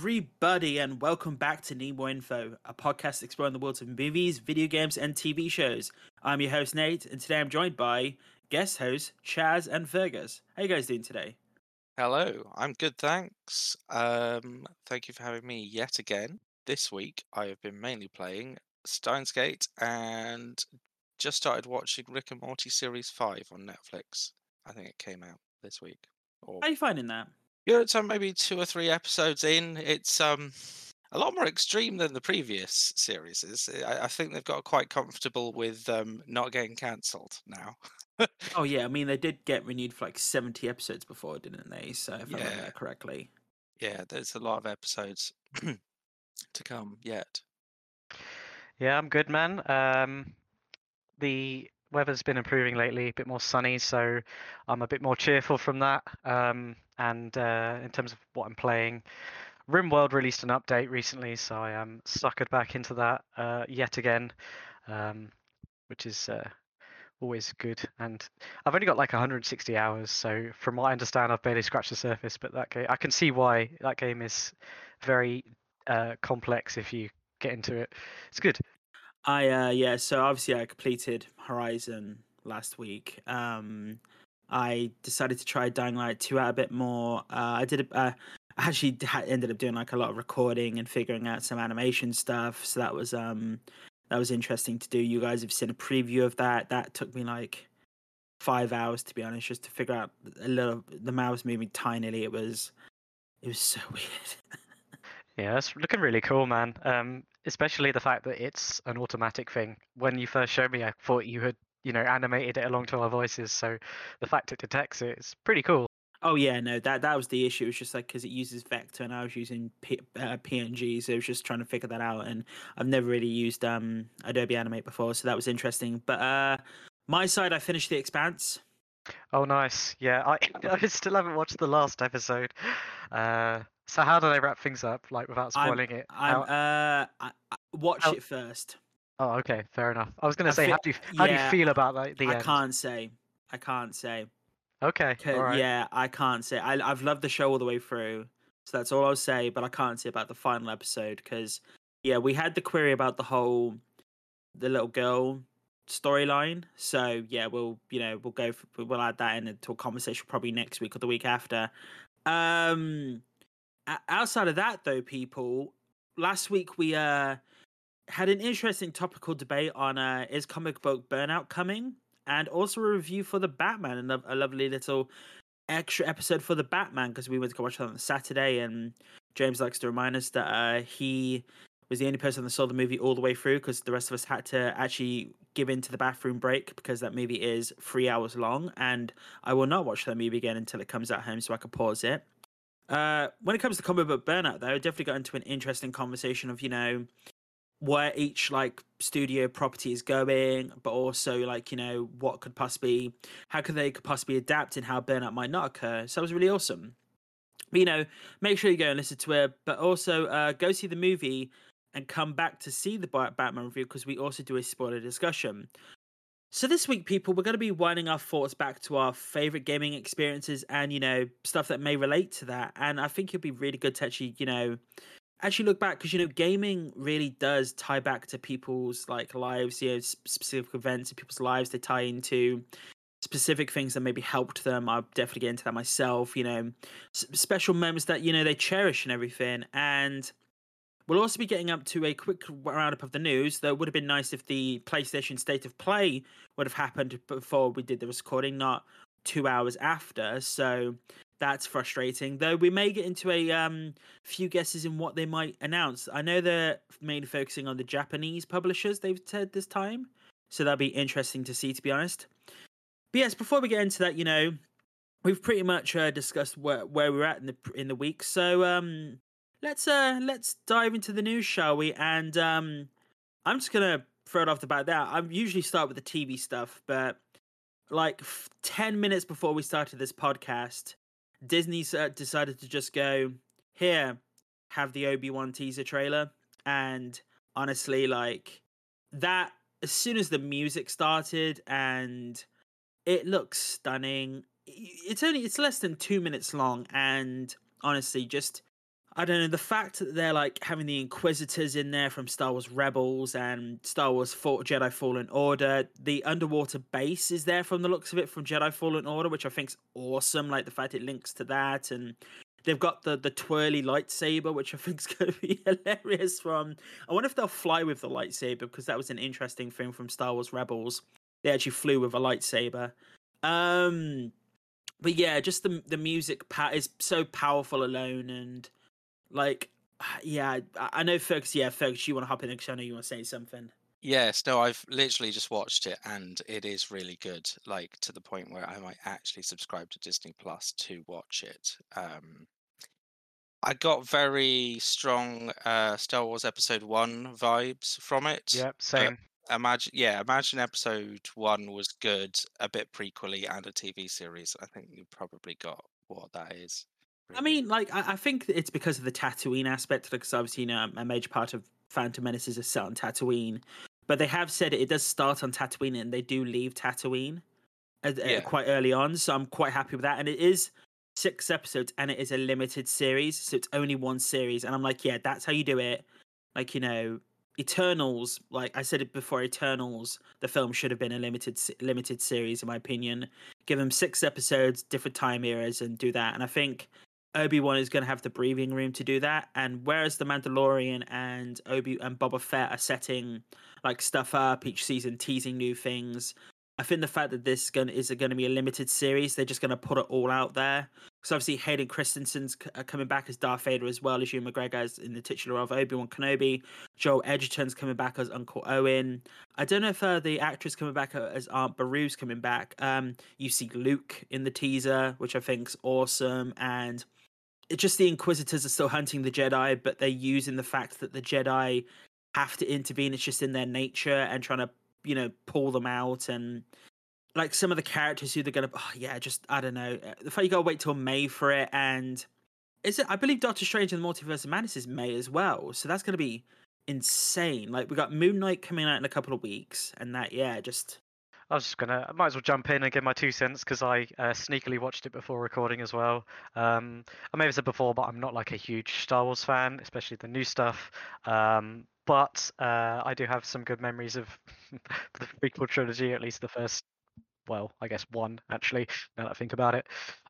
everybody, and welcome back to Need More Info, a podcast exploring the worlds of movies, video games, and TV shows. I'm your host, Nate, and today I'm joined by guest hosts Chaz and Fergus. How you guys doing today? Hello, I'm good, thanks. Um, thank you for having me yet again. This week, I have been mainly playing Steins Gate and just started watching Rick and Morty Series 5 on Netflix. I think it came out this week. Or How are you finding that? Yeah, so maybe two or three episodes in. It's um a lot more extreme than the previous series. Is I, I think they've got quite comfortable with um not getting cancelled now. Oh yeah, I mean they did get renewed for like 70 episodes before, didn't they? So if I remember Yeah. that correctly. yeah, there's a lot of episodes to come yet. Yeah, I'm good, man. Um, the weather's been improving lately, a bit more sunny, so I'm a bit more cheerful from that. Um, and uh, in terms of what I'm playing, RimWorld released an update recently, so I am suckered back into that uh, yet again, um, which is uh, always good. And I've only got like 160 hours, so from what I understand, I've barely scratched the surface. But that game, I can see why that game is very uh, complex if you get into it. It's good. I uh yeah, so obviously I completed Horizon last week. Um I decided to try Dying Light 2 out a bit more. Uh I did a- uh I actually ended up doing like a lot of recording and figuring out some animation stuff. So that was um that was interesting to do. You guys have seen a preview of that. That took me like 5 hours to be honest just to figure out a little the mouse moving tinily. It was it was so weird. Yeah, it's looking really cool, man. Um, especially the fact that it's an automatic thing. When you first showed me, I thought you had, you know, animated it along to our voices. So the fact it detects it is pretty cool. Oh yeah, no, that that was the issue. It was just like because it uses vector and I was using P- uh, PNG, so it was just trying to figure that out. And I've never really used um Adobe Animate before, so that was interesting. But uh, my side, I finished The Expanse. Oh, nice. Yeah, I I still haven't watched the last episode. Uh, so how do they wrap things up, like without I'm- spoiling it? I'm How- uh, I, I, watch how- it first. Oh, okay, fair enough. I was gonna I say, feel- how do you how do you feel about like the I end? can't say. I can't say. Okay. Right. Yeah, I can't say. I I've loved the show all the way through, so that's all I'll say. But I can't say about the final episode because yeah, we had the query about the whole the little girl storyline. So yeah, we'll you know we'll go for, we'll add that in into a conversation probably next week or the week after. Um, outside of that though, people, last week we uh had an interesting topical debate on uh is comic book burnout coming and also a review for the Batman and a, lovely little extra episode for the Batman because we went to go watch that on Saturday and James likes to remind us that uh, he was the only person that saw the movie all the way through because the rest of us had to actually give in to the bathroom break because that movie is three hours long and I will not watch that movie again until it comes out home so I can pause it. Uh, when it comes to comic book burnout, though, I definitely got into an interesting conversation of you know where each like studio property is going, but also like you know what could possibly, how could they could possibly adapt and how burnout might not occur. So it was really awesome. But, you know, make sure you go and listen to it, but also uh, go see the movie and come back to see the Batman review because we also do a spoiler discussion. So this week, people, we're going to be winding our thoughts back to our favorite gaming experiences and you know stuff that may relate to that. And I think it'd be really good to actually you know actually look back because you know gaming really does tie back to people's like lives, you know, specific events in people's lives. They tie into specific things that maybe helped them. I'll definitely get into that myself. You know, s- special moments that you know they cherish and everything. And we'll also be getting up to a quick roundup of the news. Though it would have been nice if the PlayStation State of Play would have happened before we did the recording, not two hours after. So that's frustrating. Though we may get into a um, few guesses in what they might announce. I know they're mainly focusing on the Japanese publishers. They've said this time, so that'll be interesting to see. To be honest, but yes, before we get into that, you know, we've pretty much uh, discussed where where we're at in the in the week. So um, let's uh let's dive into the news, shall we? And um, I'm just gonna throw it off the bat there. I usually start with the TV stuff, but like f- ten minutes before we started this podcast, Disney uh, decided to just go here, have the Obi Wan teaser trailer, and honestly, like that. As soon as the music started and it looks stunning. It's only it's less than two minutes long, and honestly, just I don't know the fact that they're like having the Inquisitors in there from Star Wars Rebels and Star Wars Fall- Jedi Fallen Order. The underwater base is there from the looks of it from Jedi Fallen Order, which I think's awesome. Like the fact it links to that, and they've got the the twirly lightsaber, which I think's going to be hilarious. From I wonder if they'll fly with the lightsaber because that was an interesting thing from Star Wars Rebels. They actually flew with a lightsaber. Um, but yeah, just the the music pa- is so powerful alone and like, yeah, I, I know, Fergus. Yeah, Fergus, you want to hop in because I know you want to say something. Yes, no, I've literally just watched it and it is really good. Like to the point where I might actually subscribe to Disney Plus to watch it. Um, I got very strong uh, Star Wars Episode One vibes from it. Yep, same. Imagine, yeah, imagine Episode One was good, a bit prequely, and a TV series. I think you probably got what that is. I mean, like, I, I think it's because of the Tatooine aspect, because obviously, you know, a major part of Phantom Menace is set on Tatooine. But they have said it, it does start on Tatooine, and they do leave Tatooine uh, Yeah. quite early on. So I'm quite happy with that. And it is six episodes, and it is a limited series, so it's only one series. And I'm like, yeah, that's how you do it. Like, you know, Eternals, like I said it before, Eternals, the film should have been a limited limited series, in my opinion. Give them six episodes, different time eras, and do that. And I think Obi Wan is going to have the breathing room to do that. And whereas the Mandalorian and Obi and Boba Fett are setting like stuff up each season, teasing new things, I think the fact that this gun is going to be a limited series, they're just going to put it all out there. Because obviously Hayden Christensen's uh, coming back as Darth Vader as well as Ewan McGregor as in the titular of Obi Wan Kenobi. Joel Edgerton's coming back as Uncle Owen. I don't know if uh, the actress coming back uh, as Aunt Beru's coming back. Um, you see Luke in the teaser, which I think's awesome, and just the Inquisitors are still hunting the Jedi, but they're using the fact that the Jedi have to intervene. It's just in their nature and trying to, you know, pull them out and like some of the characters who they're gonna. Oh, yeah, just I don't know. Uh, The fact you gotta wait till May for it, and is it? I believe Doctor Strange and the Multiverse of Madness is May as well, so that's gonna be insane. Like we got Moon Knight coming out in a couple of weeks, and that yeah, just I was just gonna, I might as well jump in and give my two cents because I uh, sneakily watched it before recording as well. Um, I may have said before, but I'm not like a huge Star Wars fan, especially the new stuff. Um, but uh, I do have some good memories of the prequel trilogy, at least the first. Well, I guess one actually. Now that I think about it,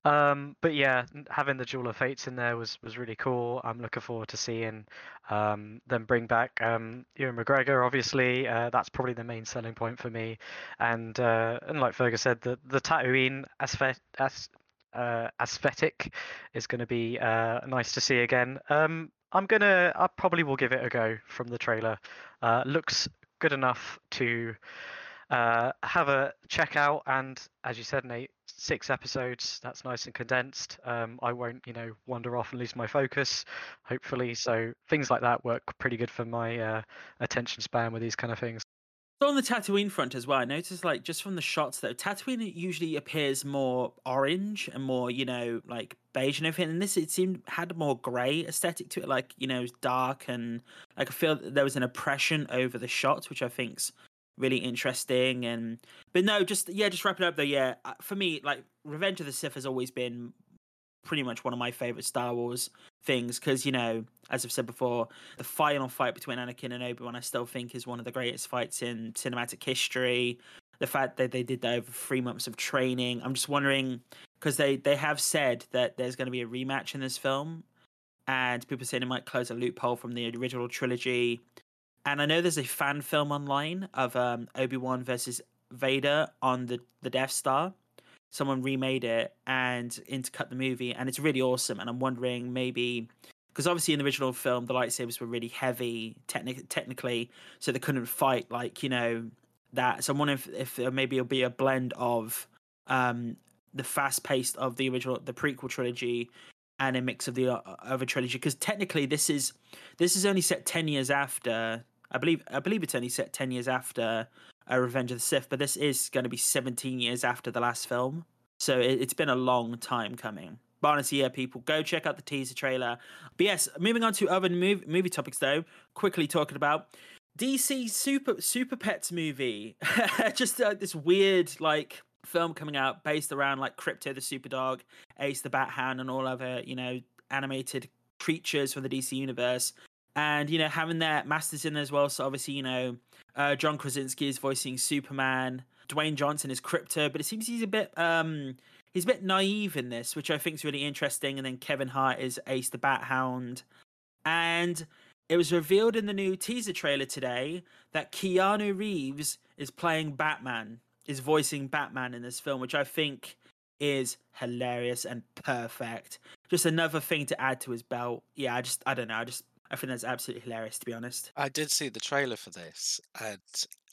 um, but yeah, having the Duel of Fates in there was was really cool. I'm looking forward to seeing um, them bring back um, Ewan McGregor. Obviously, uh, that's probably the main selling point for me. And uh, and like Fergus said, the the Tatooine uh, aesthetic is going to be uh, nice to see again. Um, I'm gonna, I probably will give it a go from the trailer. Uh, looks good enough to uh, have a check out. And as you said, Nate, six episodes. That's nice and condensed. Um, I won't, you know, wander off and lose my focus. Hopefully, so things like that work pretty good for my uh, attention span with these kind of things. So on the Tatooine front as well, I noticed like just from the shots though, Tatooine usually appears more orange and more, you know, like beige and everything. And this it seemed had more grey aesthetic to it, like, you know, it dark and like I feel that there was an oppression over the shots, which I think's really interesting. And but no, just yeah, just wrap it up though, yeah. uh, For me, like Revenge of the Sith has always been pretty much one of my favorite Star Wars things because you know, as I've said before, the final fight between Anakin and Obi Wan, I still think is one of the greatest fights in cinematic history. The fact that they did that over three months of training, I'm just wondering because they they have said that there's going to be a rematch in this film, and people saying it might close a loophole from the original trilogy. And I know there's a fan film online of um, Obi Wan versus Vader on the the Death Star. Someone remade it and intercut the movie and it's really awesome. And i'm wondering maybe because obviously in the original film the lightsabers were really heavy technic- technically so they couldn't fight like you know that. So i'm wondering if, if maybe it'll be a blend of um the fast paced of the original the prequel trilogy and a mix of the other trilogy. Because technically this is this is only set 10 years after i believe i believe it's only set 10 years after uh, Revenge of the Sith, but this is going to be 17 years after the last film. So it, it's been a long time coming. But honestly, yeah, people go check out the teaser trailer. But yes, moving on to other movie, movie topics though. Quickly talking about DC Super Super Pets movie. Just uh, this weird like film coming out based around like Krypto the Super Dog, Ace the Bat Hound, and all other you know animated creatures from the DC universe, and you know having their masters in as well. So obviously, you know, uh, John Krasinski is voicing Superman. Dwayne Johnson is Krypto, but it seems he's a bit um he's a bit naive in this, which I think is really interesting. And then Kevin Hart is Ace the Bat Hound, and it was revealed in the new teaser trailer today that Keanu Reeves is playing Batman, is voicing Batman in this film, which I think is hilarious and perfect. Just another thing to add to his belt. Yeah, I just I don't know. I just I think that's absolutely hilarious to be honest. I did see the trailer for this, and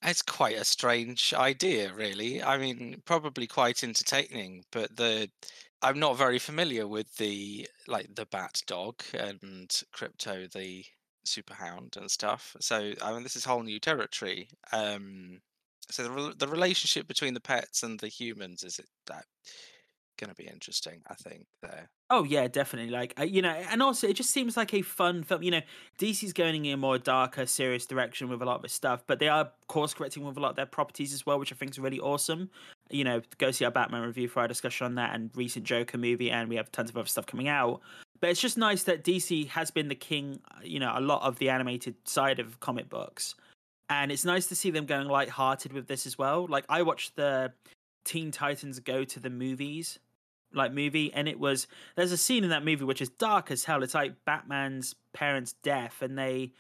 it's quite a strange idea, really. I mean, probably quite entertaining, but the I'm not very familiar with the like the Bat Dog and Krypto the Super Hound and stuff. So I mean, this is whole new territory. Um, so the rel- the relationship between the pets and the humans is it that going to be interesting? I think there. Oh yeah, definitely. Like uh, you know, and also it just seems like a fun film. You know, DC's going in a more darker, serious direction with a lot of stuff, but they are course correcting with a lot of their properties as well, which I think is really awesome. You know, go see our Batman review for our discussion on that and recent Joker movie, and we have tons of other stuff coming out. But it's just nice that DC has been the king. You know, a lot of the animated side of comic books, and it's nice to see them going light-hearted with this as well. Like I watched the Teen Titans Go to the movies like movie and it was there's a scene in that movie which is dark as hell. It's like batman's parents death and they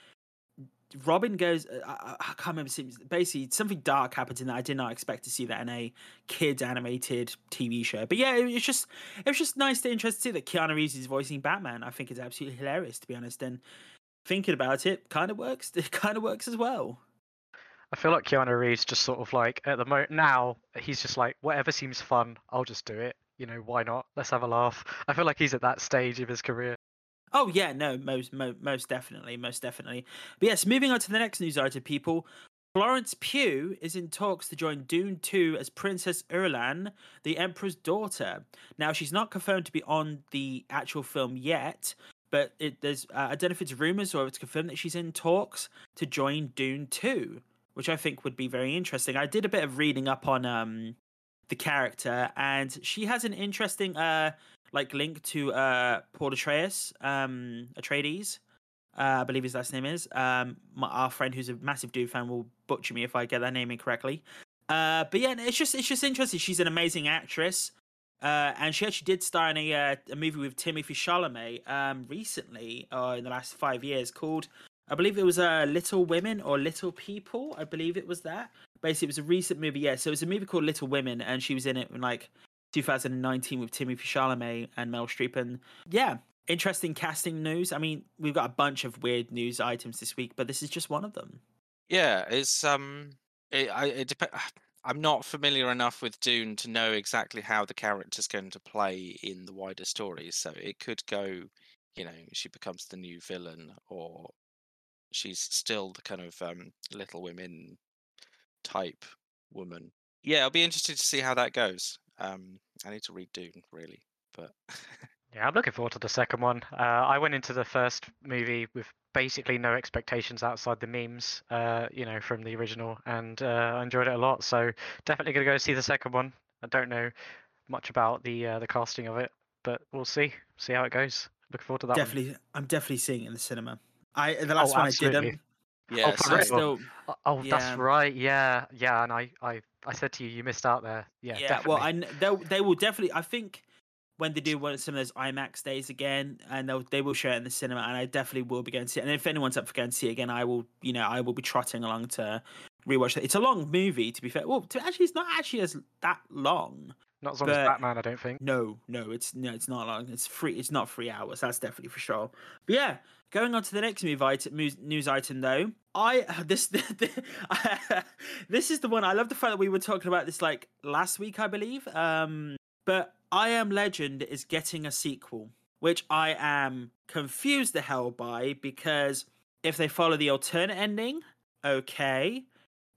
robin goes uh, i, I can't remember basically something dark happens in that. I did not expect to see that in a kids animated tv show. But yeah it, it's just it was just nice to interesting to see that keanu reeves is voicing batman. I think it's absolutely hilarious to be honest. And thinking about it kind of works it kind of works as well. I feel like Keanu Reeves just sort of like at the moment now he's just like whatever seems fun, I'll just do it. You know, why not? Let's have a laugh. I feel like he's at that stage of his career. Oh yeah, no, most mo- most definitely, most definitely. But yes, moving on to the next news item, people. Florence Pugh is in talks to join Dune 2 as Princess Irulan, the Emperor's daughter. Now, she's not confirmed to be on the actual film yet, but it, there's uh, I don't know if it's rumors or if it's confirmed that she's in talks to join Dune 2, which I think would be very interesting. I did a bit of reading up on um the character, and she has an interesting uh like link to uh Paul Atreus, um Atreides. Uh, I believe his last name is. Um, my, our friend who's a massive Dune fan will butcher me if I get that name incorrectly. Uh, but yeah, it's just it's just interesting. She's an amazing actress. Uh, and she actually did star in a uh, a movie with Timothée Chalamet um recently, uh, in the last five years, called I believe it was uh, Little Women or Little People. I believe it was that. Basically, it was a recent movie. Yeah, so it was a movie called Little Women, and she was in it in like 2019 with Timothée Chalamet and Mel Streep. And yeah, interesting casting news. I mean, we've got a bunch of weird news items this week, but this is just one of them. Yeah, it's um, it, I it dep- I'm not familiar enough with Dune to know exactly how the character's going to play in the wider story. So it could go, you know, she becomes the new villain, or she's still the kind of um, Little Women type woman. Yeah, I'll be interested to see how that goes. Um, I need to read Dune really, but Yeah, I'm looking forward to the second one. Uh, I went into the first movie with basically no expectations outside the memes, uh, you know, from the original, and uh, I enjoyed it a lot. So definitely gonna go see the second one. I don't know much about the uh, the casting of it, but we'll see. See how it goes. Looking forward to that. one. definitely, I'm definitely seeing it in the cinema. I the last Oh, one I didn't. Oh, yeah, for so- I still, Oh, Oh, Yeah. that's right. Yeah, yeah. And I, I, I said to you, you missed out there. Yeah, yeah. definitely. Well, I they'll they will definitely. I think when they do one of some of those IMAX days again, and they'll they will show it in the cinema, and I definitely will be going to see it. And if anyone's up for going to see it again, I will. You know, I will be trotting along to rewatch it. It's a long movie, to be fair. Well, to, actually, it's not actually as that long. Not as long as Batman, I don't think. No, no, it's no, it's not long. It's free. It's not three hours. That's definitely for sure. But yeah, going on to the next move item, news, news item though. I this this is the one. I love the fact that we were talking about this like last week, I believe. Um, but I Am Legend is getting a sequel, which I am confused the hell by because if they follow the alternate ending, okay.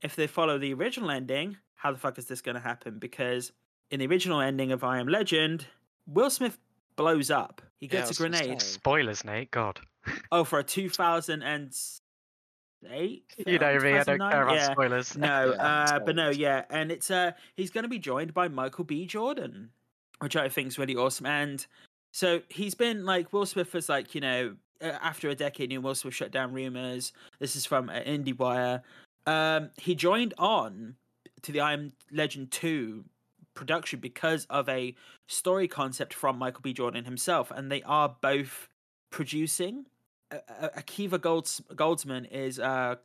If they follow the original ending, how the fuck is this going to happen? Because in the original ending of I Am Legend, Will Smith blows up. He gets was a grenade. Spoilers, Nate. God. Oh, for a 2008? You know me. I don't care about yeah. spoilers. No, Yeah, uh, but no, yeah, and it's uh, he's going to be joined by Michael B. Jordan, which I think is really awesome. And So he's been like Will Smith was like you know after a decade, new Will Smith shut down rumors. This is from uh, IndieWire. Um, he joined on to the I Am Legend two production because of a story concept from Michael B. Jordan himself, and they are both producing. Akiva Golds- Goldsman is uh,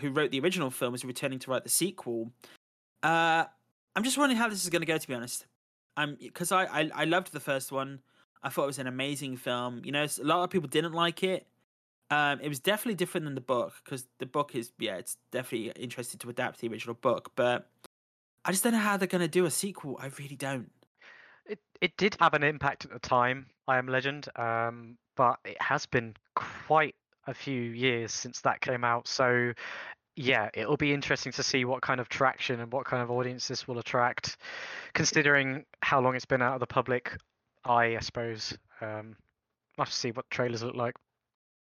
who wrote the original film is returning to write the sequel. Uh, I'm just wondering how this is going to go. To be honest, I'm because I, I I loved the first one. I thought it was an amazing film. You know, a lot of people didn't like it. Um, it was definitely different than the book because the book is yeah, it's definitely interested to adapt the original book, but I just don't know how they're going to do a sequel. I really don't. It it did have an impact at the time, I Am Legend, um, but it has been quite a few years since that came out. So yeah, it'll be interesting to see what kind of traction and what kind of audience this will attract, considering how long it's been out of the public eye, I suppose. Um, we'll have to see what trailers look like.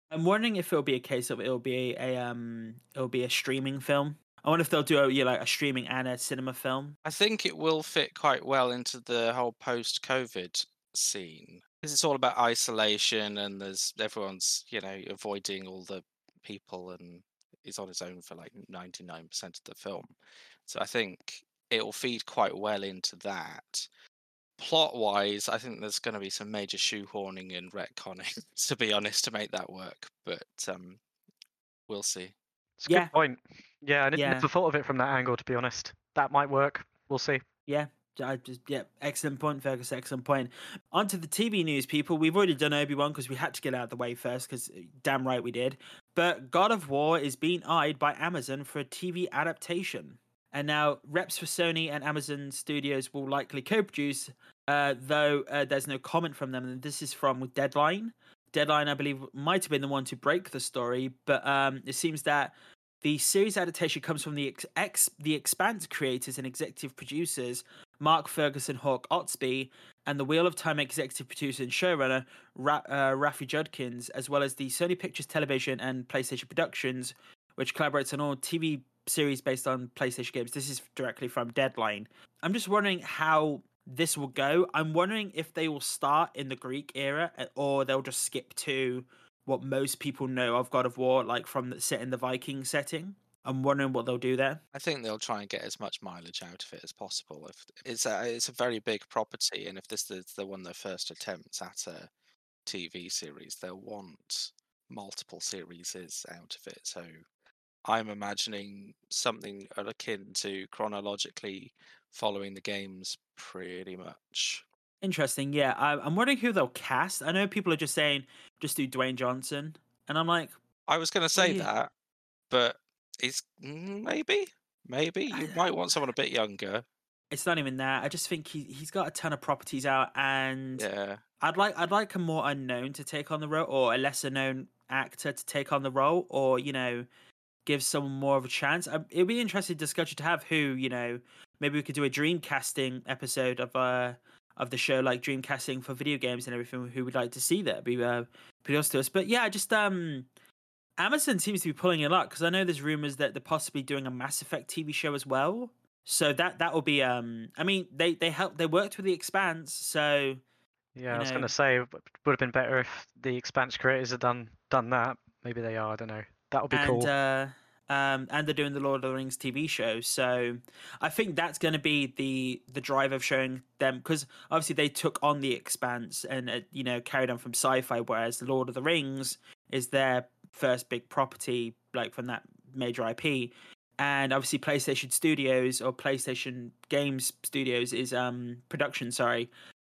I'm wondering if it'll be a case of it'll be a um it'll be a streaming film. I wonder if they'll do a yeah, like a streaming and a cinema film. I think it will fit quite well into the whole post-COVID scene because it's all about isolation and there's everyone's you know avoiding all the people and is on his own for like 99% of the film. So I think it will feed quite well into that. Plot wise, I think there's going to be some major shoehorning and retconning, to be honest, to make that work. But um, we'll see. It's a Yeah. good point. Yeah, I didn't Yeah. never thought of it from that angle, to be honest. That might work. We'll see. Yeah, I just yeah, excellent point, Fergus. Excellent point. On to the TV news, people. We've already done Obi Wan because we had to get out of the way first. Because damn right we did. But God of War is being eyed by Amazon for a TV adaptation, and now reps for Sony and Amazon Studios will likely co-produce. Uh, though uh, there's no comment from them, and this is from Deadline. Deadline, I believe, might have been the one to break the story, but um, it seems that the series adaptation comes from the ex, ex the Expanse creators and executive producers Mark Ferguson, Hawk Ostby, and the Wheel of Time executive producer and showrunner Ra- uh, Rafi Judkins, as well as the Sony Pictures Television and PlayStation Productions, which collaborates on all TV series based on PlayStation games. This is directly from Deadline. I'm just wondering how this will go. I'm wondering if they will start in the Greek era uh, or they'll just skip to what most people know of God of War, like from the set in the Viking setting. I'm wondering what they'll do there. I think they'll try and get as much mileage out of it as possible. If it's a it's a very big property, and if this is the one their first attempts at a TV series, they'll want multiple series out of it. So I'm imagining something akin to chronologically following the games pretty much. Interesting. Yeah, I, I'm wondering who they'll cast. I know people are just saying just do Dwayne Johnson, and I'm like, I was going to say Yeah. that, but it's mm, maybe, maybe you might want someone a bit younger. it's not even that. I just think he he's got a ton of properties out, and Yeah, I'd like I'd like a more unknown to take on the role, or a lesser known actor to take on the role, or you know, give someone more of a chance. Um, It'd be an interesting discussion to have. Who you know, maybe we could do a dream casting episode of uh of the show, like dream casting for video games and everything. Who would like to see that? Be uh, pretty awesome to us. But yeah, just um. Amazon seems to be pulling a lot because I know there's rumors that they're possibly doing a Mass Effect TV show as well. So that that will be um. I mean, they they helped they worked with the Expanse, so Yeah, I was gonna say it would have been better if the Expanse creators had done done that. Maybe they are. I don't know. That would be and cool. uh, um, and they're doing the Lord of the Rings TV show. So I think that's going to be the the drive of showing them because obviously they took on the Expanse and uh, you know carried on from sci-fi, whereas the Lord of the Rings is their first big property, like from that major IP. And obviously, PlayStation Studios or PlayStation Games Studios is um production. Sorry,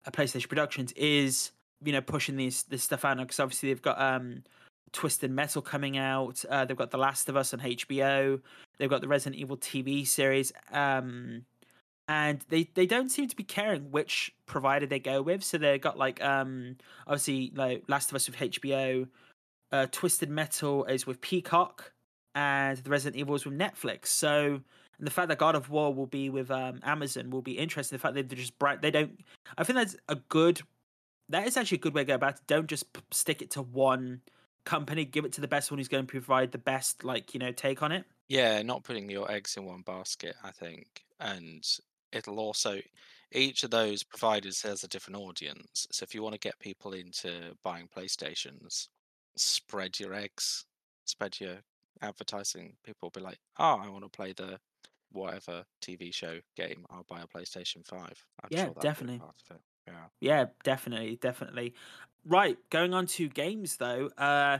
uh, PlayStation Productions is you know pushing this this stuff out because obviously they've got um Twisted Metal coming out. Uh, they've got The Last of Us on HBO. They've got the Resident Evil TV series. Um, and they, they don't seem to be caring which provider they go with. So they've got like um obviously like Last of Us with HBO, uh, Twisted Metal is with Peacock, and the Resident Evil is with Netflix. So and the fact that God of War will be with um, Amazon will be interesting. The fact that they just bright they don't. I think that's a good. That is actually a good way to go about it. Don't just stick it to one company. Give it to the best one who's going to provide the best, like you know, take on it. yeah, not putting your eggs in one basket, I think, and it'll also each of those providers has a different audience. So if you want to get people into buying PlayStations, spread your eggs, spread your advertising. People will be like, "Oh, I want to play the whatever TV show game. I'll buy a PlayStation Five." I'm Yeah, sure that'll be a definitely. Part of it. Yeah. Yeah, definitely, definitely. Right, going on to games though. Uh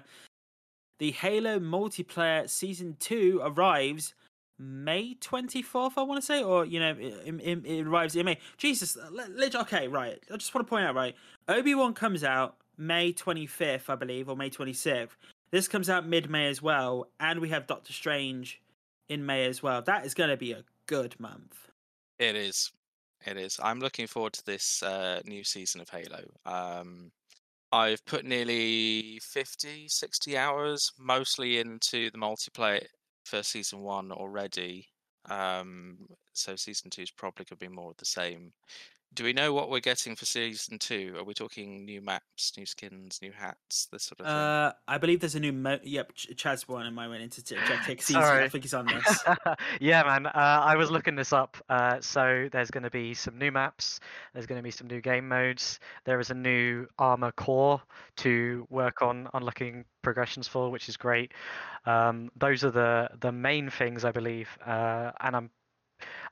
the Halo multiplayer season 2 arrives May 24th, I want to say, or you know, it, it, it arrives in May. Jesus, uh, le- leg- okay, right. I just want to point out, right. Obi-Wan comes out May 25th, I believe, or May 26th. This comes out mid-May as well, and we have Doctor Strange in May as well. That is going to be a good month. It is. It is. I'm looking forward to this uh, new season of Halo. Um, I've put nearly 50, 60 hours mostly into the multiplayer for season one already. Um, so season two is probably going to be more of the same. Do we know what we're getting for season two? Are we talking new maps, new skins, new hats, this sort of thing? Uh, I believe there's a new. Mo- yep, Ch- Chad's one in my went into t- check. He's- I think he's on this. yeah, man. Uh, I was looking this up. Uh, so there's going to be some new maps. There's going to be some new game modes. There is a new armor core to work on unlocking progressions for, which is great. Um, those are the the main things I believe, uh, and I'm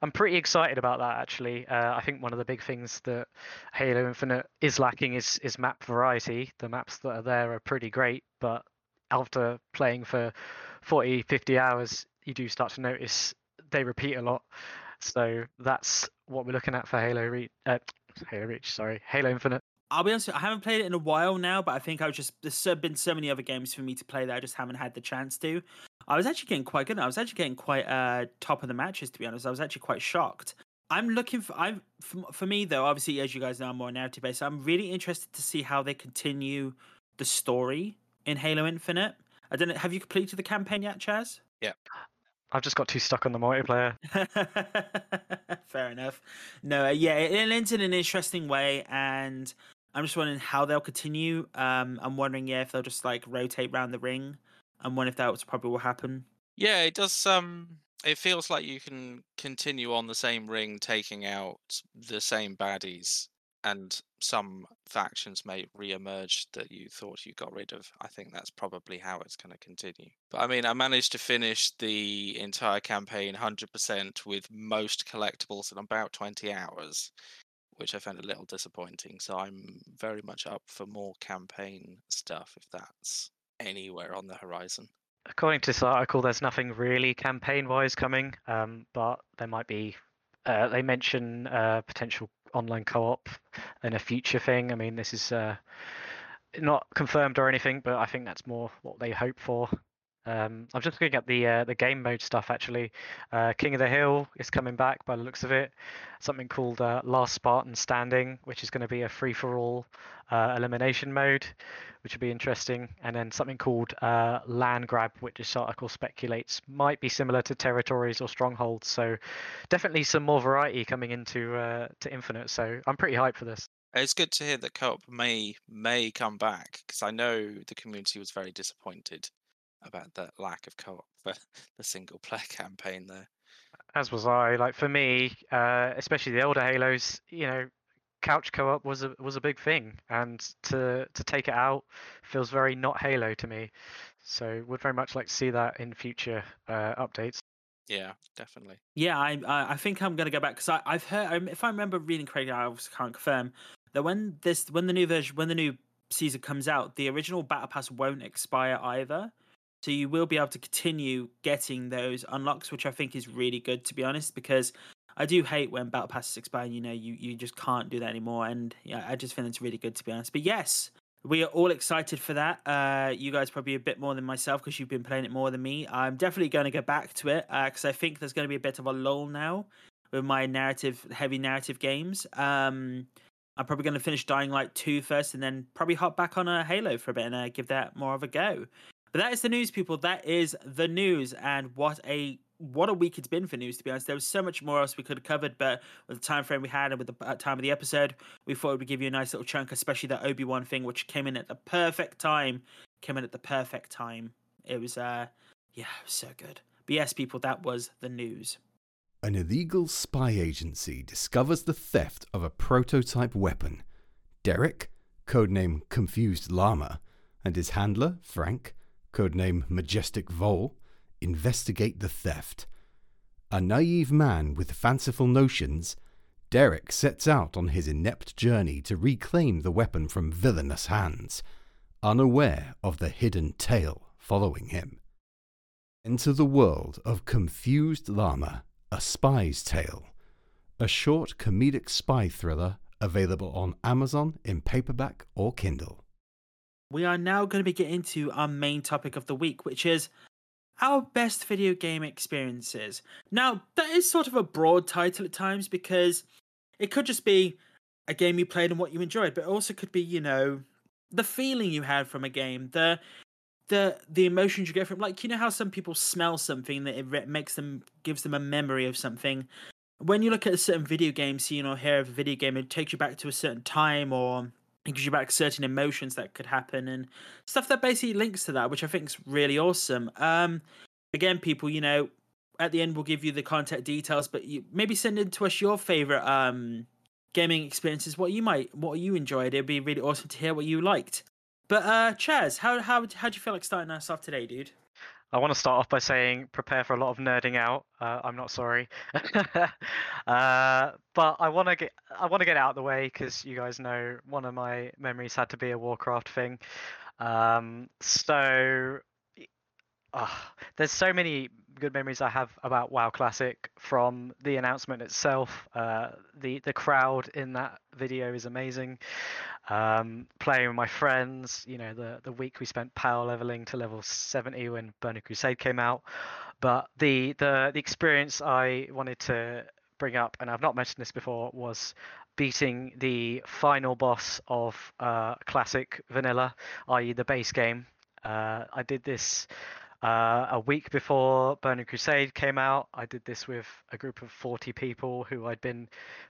I'm pretty excited about that actually. Uh, I think one of the big things that Halo Infinite is lacking is is map variety. The maps that are there are pretty great, but after playing for 40, 50 hours, you do start to notice they repeat a lot. So that's what we're looking at for Halo Reach. Uh, Halo Reach, sorry, Halo Infinite. I'll be honest, I haven't played it in a while now, but I think I was just there's been so many other games for me to play that I just haven't had the chance to. I was actually getting quite good. I was actually getting quite uh top of the matches to be honest. I was actually quite shocked. I'm looking for I'm for, for me though. Obviously, as you guys know, I'm more narrative based. I'm really interested to see how they continue the story in Halo Infinite. I don't know. Have you completed the campaign yet, Chaz? Yeah. I've just got too stuck on the multiplayer. Fair enough. No, uh, yeah, it, it ends in an interesting way, and I'm just wondering how they'll continue. Um, I'm wondering, yeah, if they'll just like rotate around the ring. I'm wondering if that was probably will happen. Yeah, it does. Um, it feels like you can continue on the same ring, taking out the same baddies, and some factions may re-emerge that you thought you got rid of. I think that's probably how it's going to continue. But I mean, I managed to finish the entire campaign 100% with most collectibles in about 20 hours, which I found a little disappointing. So I'm very much up for more campaign stuff if that's anywhere on the horizon. According to this article, there's nothing really campaign-wise coming, um, but there might be. Uh, they mention uh, potential online co-op in a future thing. I mean, this is uh, not confirmed or anything, but I think that's more what they hope for. Um, I'm just looking at the uh, the game mode stuff actually. Uh, King of the Hill is coming back by the looks of it. Something called uh, Last Spartan Standing, which is going to be a free-for-all uh, elimination mode, which would be interesting. And then something called uh, Land Grab, which this article speculates might be similar to Territories or Strongholds. So definitely some more variety coming into uh, to Infinite. So I'm pretty hyped for this. It's good to hear that co-op may may come back because I know the community was very disappointed about the lack of co-op for the single player campaign there. As was I. Like for me, uh, especially the older Halos, you know, couch co-op was a was a big thing, and to to take it out feels very not Halo to me. So would very much like to see that in future uh, updates. Yeah, definitely. Yeah, I I, I think I'm gonna go back because I've heard if I remember reading correctly, I obviously can't confirm that when this when the new version when the new season comes out, the original battle pass won't expire either. So you will be able to continue getting those unlocks, which I think is really good to be honest, because I do hate when battle passes expire. and You know, you you just can't do that anymore, and yeah, I just think it's really good to be honest. But yes, we are all excited for that. Uh, you guys probably a bit more than myself because you've been playing it more than me. I'm definitely going to go back to it because I think there's going to be a bit of a lull now with my narrative, heavy narrative games. Um, I'm probably going to finish Dying Light 2 first and then probably hop back on a Halo for a bit and uh, give that more of a go. But that is the news, people. That is the news, and what a what a week it's been for news. To be honest, there was so much more else we could have covered, but with the time frame we had and with the uh, time of the episode, we thought would give you a nice little chunk, especially that Obi Wan thing, which came in at the perfect time. Came in at the perfect time. It was, uh, yeah, it was so good. But yes, people, that was the news. an illegal spy agency discovers the theft of a prototype weapon. Derek, codename Confused Llama, and his handler, Frank, codename Majestic Vole, investigate the theft. A naive man with fanciful notions, Derek sets out on his inept journey to reclaim the weapon from villainous hands, unaware of the hidden tale following him. Enter the world of Confused Llama, A Spy's Tale, a short comedic spy thriller available on Amazon in paperback or Kindle. We are now going to be getting to our main topic of the week, which is our best video game experiences. Now, that is sort of a broad title at times because it could just be a game you played and what you enjoyed, but it also could be, you know, the feeling you had from a game, the the the emotions you get from like you know how some people smell something that it makes them gives them a memory of something when you look at a certain video game scene or hear of a video game it takes you back to a certain time or it gives you back certain emotions that could happen and stuff that basically links to that which i think is really awesome. Um again people you know at the end we'll give you the contact details but you maybe send in to us your favorite um gaming experiences what you might what you enjoyed. It'd be really awesome to hear what you liked. But uh, Chaz, how how how do you feel like starting us off today, dude? I want to start off by saying prepare for a lot of nerding out. Uh, I'm not sorry, uh, but I want to get I want to get out of the way because you guys know one of my memories had to be a Warcraft thing. Um, so uh, there's so many good memories I have about WoW Classic from the announcement itself. Uh, the the crowd in that video is amazing. Um, playing with my friends, you know, the the week we spent power leveling to level 70 when Burning Crusade came out. But the the the experience I wanted to bring up, and I've not mentioned this before, was beating the final boss of uh, Classic Vanilla, i.e., the base game. Uh, I did this uh, a week before Burning Crusade came out, I did this with a group of 40 people who I'd been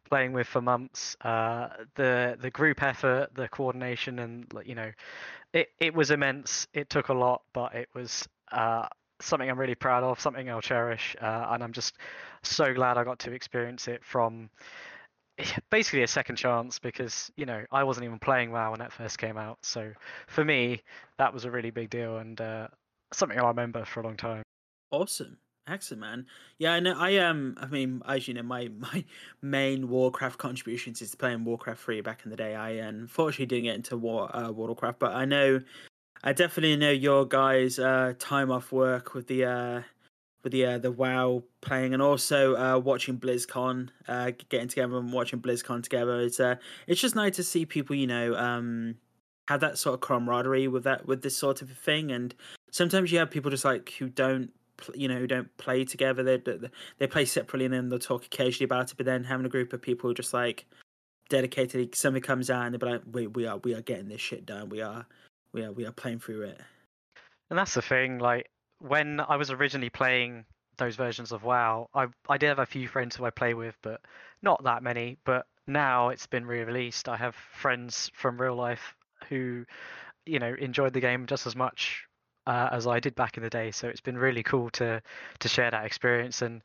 playing with for months. Uh, the the group effort, the coordination, and you know, it it was immense. It took a lot, but it was uh, something I'm really proud of, something I'll cherish, uh, and I'm just so glad I got to experience it from basically a second chance because you know I wasn't even playing WoW when it first came out. So for me, that was a really big deal, and uh, something I remember for a long time. Awesome. Excellent, man. Yeah, I know. I um, I mean, as you know, my my main Warcraft contributions is playing Warcraft three back in the day. I unfortunately didn't get into War uh, Warcraft, but I know, I definitely know your guys' uh, time off work with the uh, with the uh, the WoW playing, and also uh, watching BlizzCon, uh, getting together and watching BlizzCon together. It's uh, it's just nice to see people, you know, um, have that sort of camaraderie with that with this sort of thing, and sometimes you have people just like who don't you know who don't play together. They they play separately and then they'll talk occasionally about it but then having a group of people just like dedicated something comes out and they'll be like we, we are we are getting this shit done. We are we are we are playing through it. And that's the thing like when i was originally playing those versions of wow i i did have a few friends who i play with but not that many. But now it's been re-released. I have friends from real life who you know enjoyed the game just as much uh, as I did back in the day. So it's been really cool to to share that experience. And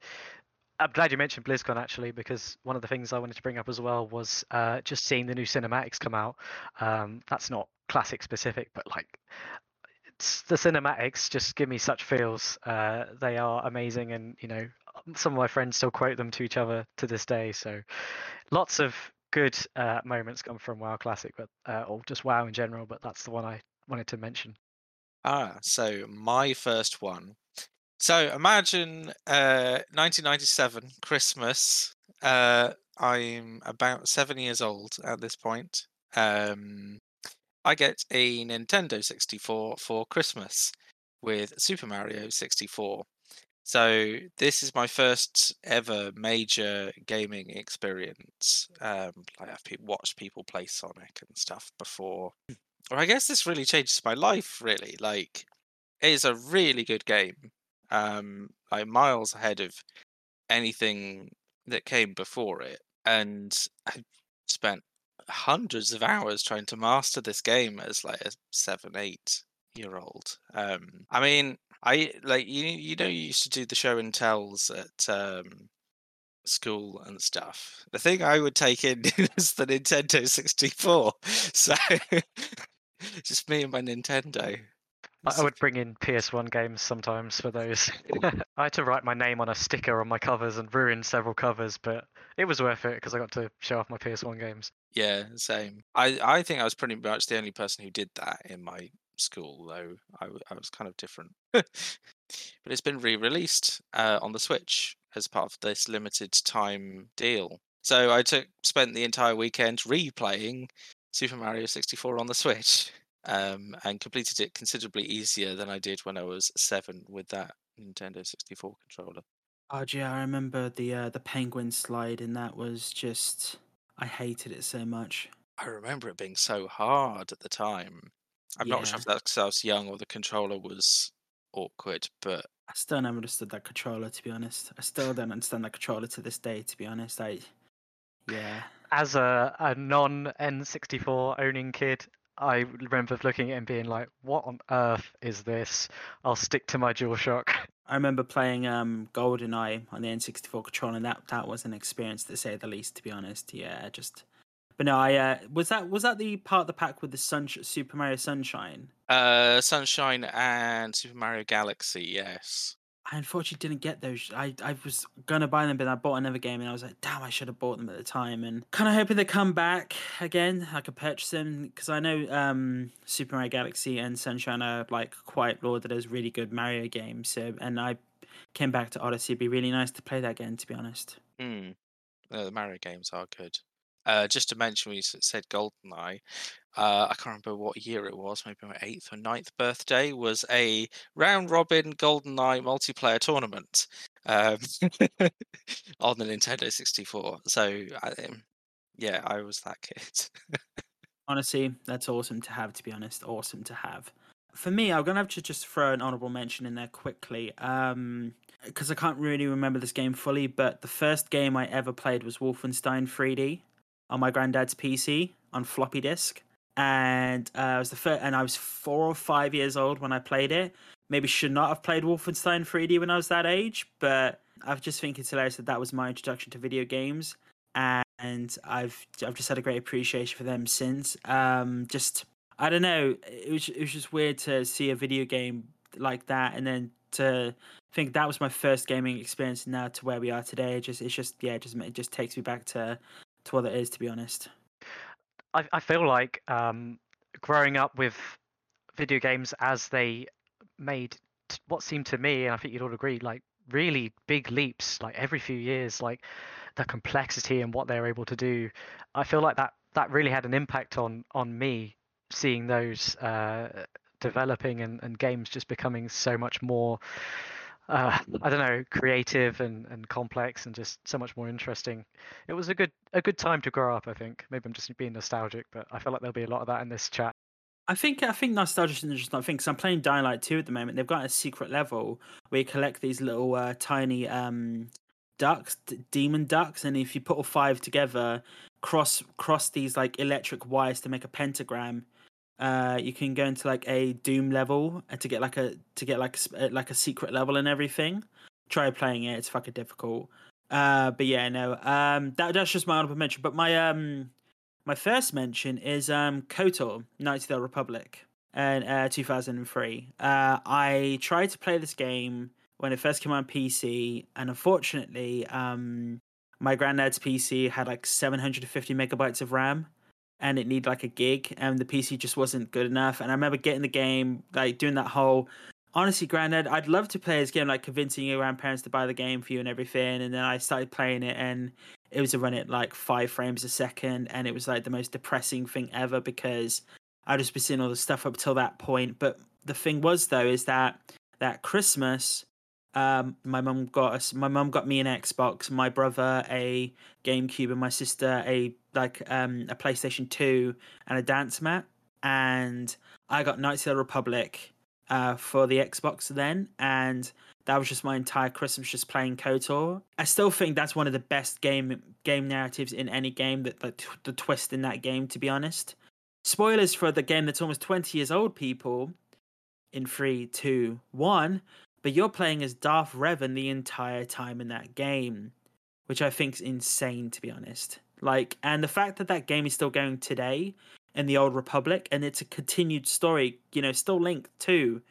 I'm glad you mentioned BlizzCon actually, because one of the things I wanted to bring up as well was uh, just seeing the new cinematics come out. Um, that's not classic specific, but like the cinematics just give me such feels. Uh, they are amazing, and you know, some of my friends still quote them to each other to this day. So lots of good uh, moments come from WoW Classic, but uh, or just WoW in general. But that's the one I wanted to mention. Ah, so my first one. So imagine uh, 1997 Christmas. Uh, I'm about seven years old at this point. Um, I get a Nintendo 64 for Christmas with Super Mario 64. So this is my first ever major gaming experience. Um, I've watched people play Sonic and stuff before, or I guess this really changes my life. Really, like it is a really good game. Um, like miles ahead of anything that came before it, and I spent hundreds of hours trying to master this game as like a seven, eight year old. Um, I mean, I like you. You know, you used to do the show and tells at um, school and stuff. The thing I would take in is the Nintendo 64. So just me and my Nintendo. I I would bring in PS1 games sometimes for those. I had to write my name on a sticker on my covers and ruin several covers, but it was worth it because I got to show off my PS1 games. Yeah, same. I I think I was pretty much the only person who did that in my school, though. I, I was kind of different. but it's been re-released uh, on the Switch as part of this limited time deal. So I took spent the entire weekend replaying Super Mario 64 on the Switch, um, and completed it considerably easier than I did when I was seven with that Nintendo 64 controller. Oh yeah, I remember the uh, the penguin slide, and that was just I hated it so much. I remember it being so hard at the time. I'm not sure if that's because I was young or the controller was awkward, but I still never understood that controller, to be honest. I still don't understand that controller to this day, to be honest. I, yeah, As a, a non N64 owning kid, I remember looking at it and being like, what on earth is this? I'll stick to my DualShock. I remember playing um GoldenEye on the N64 controller, and that that was an experience to say the least. To be honest, yeah, just. But no, I uh, was that was that the part of the pack with the sun Super Mario Sunshine. uh, Sunshine and Super Mario Galaxy, yes. I unfortunately didn't get those. I, I was gonna buy them, but I bought another game, and I was like, damn, I should have bought them at the time. And kind of hoping they come back again. I could purchase them because I know um, Super Mario Galaxy and Sunshine are like quite lauded as really good Mario games. So, and I came back to Odyssey. It'd be really nice to play that again, to be honest. Hmm. Uh, the Mario games are good. Uh, just to mention, we said GoldenEye, uh, I can't remember what year it was, maybe my eighth or ninth birthday, was a round robin GoldenEye multiplayer tournament um, on the Nintendo 64. So, um, yeah, I was that kid. Honestly, that's awesome to have. To be honest, awesome to have. For me, I'm gonna have to just throw an honorable mention in there quickly, um, because I can't really remember this game fully. But the first game I ever played was Wolfenstein 3D on my granddad's PC on floppy disk, and uh, it was the first. And I was four or five years old when I played it. Maybe should not have played Wolfenstein 3D when I was that age, but I just think it's hilarious that that was my introduction to video games and I've I've just had a great appreciation for them since. Um, just I don't know, it was it was just weird to see a video game like that, and then to think that was my first gaming experience. Now to where we are today, it just it's just yeah, it just it just takes me back to to what it is. To be honest, I, I feel like um, growing up with video games as they made t- what seemed to me, and I think you'd all agree, like really big leaps, like every few years, like the complexity and what they're able to do. I feel like that that really had an impact on on me seeing those uh, developing and, and games just becoming so much more. Uh, I don't know, creative and, and complex and just so much more interesting. It was a good a good time to grow up. I think maybe I'm just being nostalgic, but I feel like there'll be a lot of that in this chat. I think I think nostalgia is an interesting thing because I'm playing Dying Light 2 at the moment. They've got a secret level where you collect these little uh, tiny um, ducks, d- demon ducks, and if you put all five together, cross cross these like electric wires to make a pentagram. Uh, you can go into like a Doom level uh, to get like a to get like a, uh, like a secret level and everything. Try playing it; it's fucking difficult. Uh, but yeah, no. Um, that that's just my honorable mention. But my um my first mention is um KOTOR, Knights of the Republic, and uh, 2003. Uh, I tried to play this game when it first came on PC, and unfortunately, um, my granddad's PC had like 750 megabytes of RAM, and it needed like a gig, and the PC just wasn't good enough. And I remember getting the game, like doing that whole. Honestly, Granddad, I'd love to play this game, like convincing your grandparents to buy the game for you and everything. And then I started playing it, and it was a run at like five frames a second and it was like the most depressing thing ever because I'd just been seeing all the stuff up till that point but the thing was though is that that christmas um my mum got us my mum got me an xbox my brother a gamecube and my sister a like um a playstation 2 and a dance mat and i got knights of the republic uh for the xbox then and that was just my entire Christmas just playing KOTOR. I still think that's one of the best game game narratives in any game. That the, the twist in that game, to be honest. Spoilers for the game that's almost twenty years old, people. In three, two, one. But you're playing as Darth Revan the entire time in that game. which I think is insane to be honest. Like, and the fact that that game is still going today in the Old Republic, and it's a continued story, you know, still linked to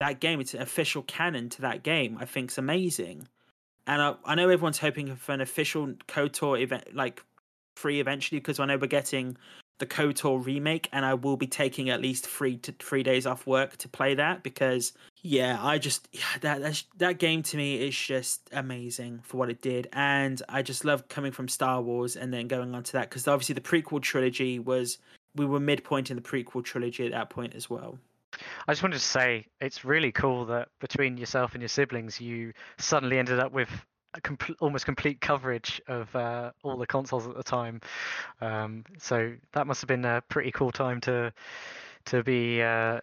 that game. It's an official canon to that game. I think is amazing, and I, I know everyone's hoping for an official KOTOR event, like free eventually, because I know we're getting the KOTOR remake, and I will be taking at least three to three days off work to play that because yeah, I just that that that game to me is just amazing for what it did, and I just love coming from Star Wars and then going on to that because obviously the prequel trilogy was we were midpoint in the prequel trilogy at that point as well. I just wanted to say it's really cool that between yourself and your siblings, you suddenly ended up with almost complete coverage of uh, all the consoles at the time. Um, so that must have been a pretty cool time to to be uh,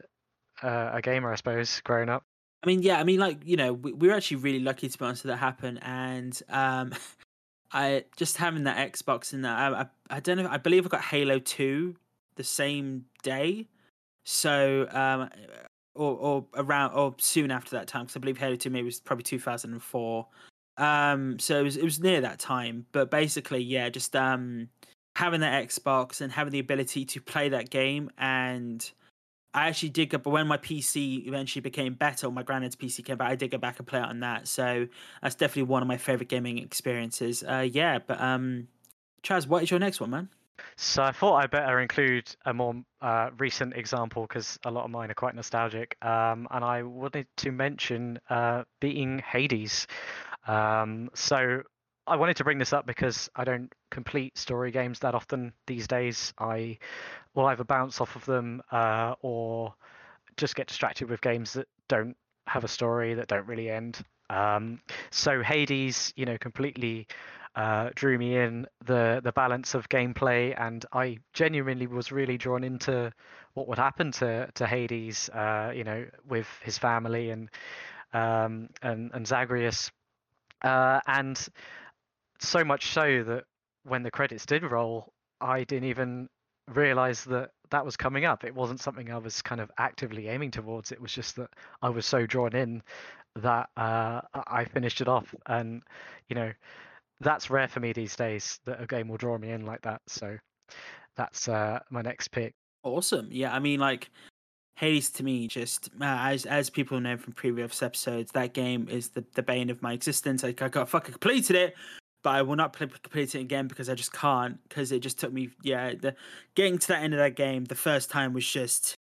uh, a gamer, I suppose, growing up. I mean, yeah, I mean, like you know, we, we were actually really lucky to be honest that that happened, and um, I just having that Xbox and that I, I, I don't know, I believe I got Halo Two the same day, so um, or or around or soon after that time because I believe Halo Two maybe was probably two thousand and four. Um, so it was it was near that time, but basically, yeah, just um having that Xbox and having the ability to play that game and I actually did go, but when my PC eventually became better, my granddad's PC came back, I did go back and play it on that. So that's definitely one of my favorite gaming experiences. Uh, yeah, but um, Chaz, what is your next one, man? So I thought I better include a more uh, recent example because a lot of mine are quite nostalgic. Um, and I wanted to mention uh, beating Hades. Um, so I wanted to bring this up because I don't complete story games that often these days. I will either bounce off of them uh, or just get distracted with games that don't have a story that don't really end. Um, so Hades, you know, completely uh, drew me in the the balance of gameplay, and I genuinely was really drawn into what would happen to to Hades, uh, you know, with his family and um, and and Zagreus, uh, and so much so that when the credits did roll, I didn't even realize that that was coming up. It wasn't something I was kind of actively aiming towards. It was just that I was so drawn in that uh, I finished it off, and you know that's rare for me these days that a game will draw me in like that. So that's uh, my next pick. Awesome. Yeah, I mean, like Hades to me, just uh, as as people know from previous episodes, that game is the, the bane of my existence. I, I got fucking completed it, but I will not play, complete it again because I just can't. Because it just took me, yeah, the getting to that end of that game the first time was just,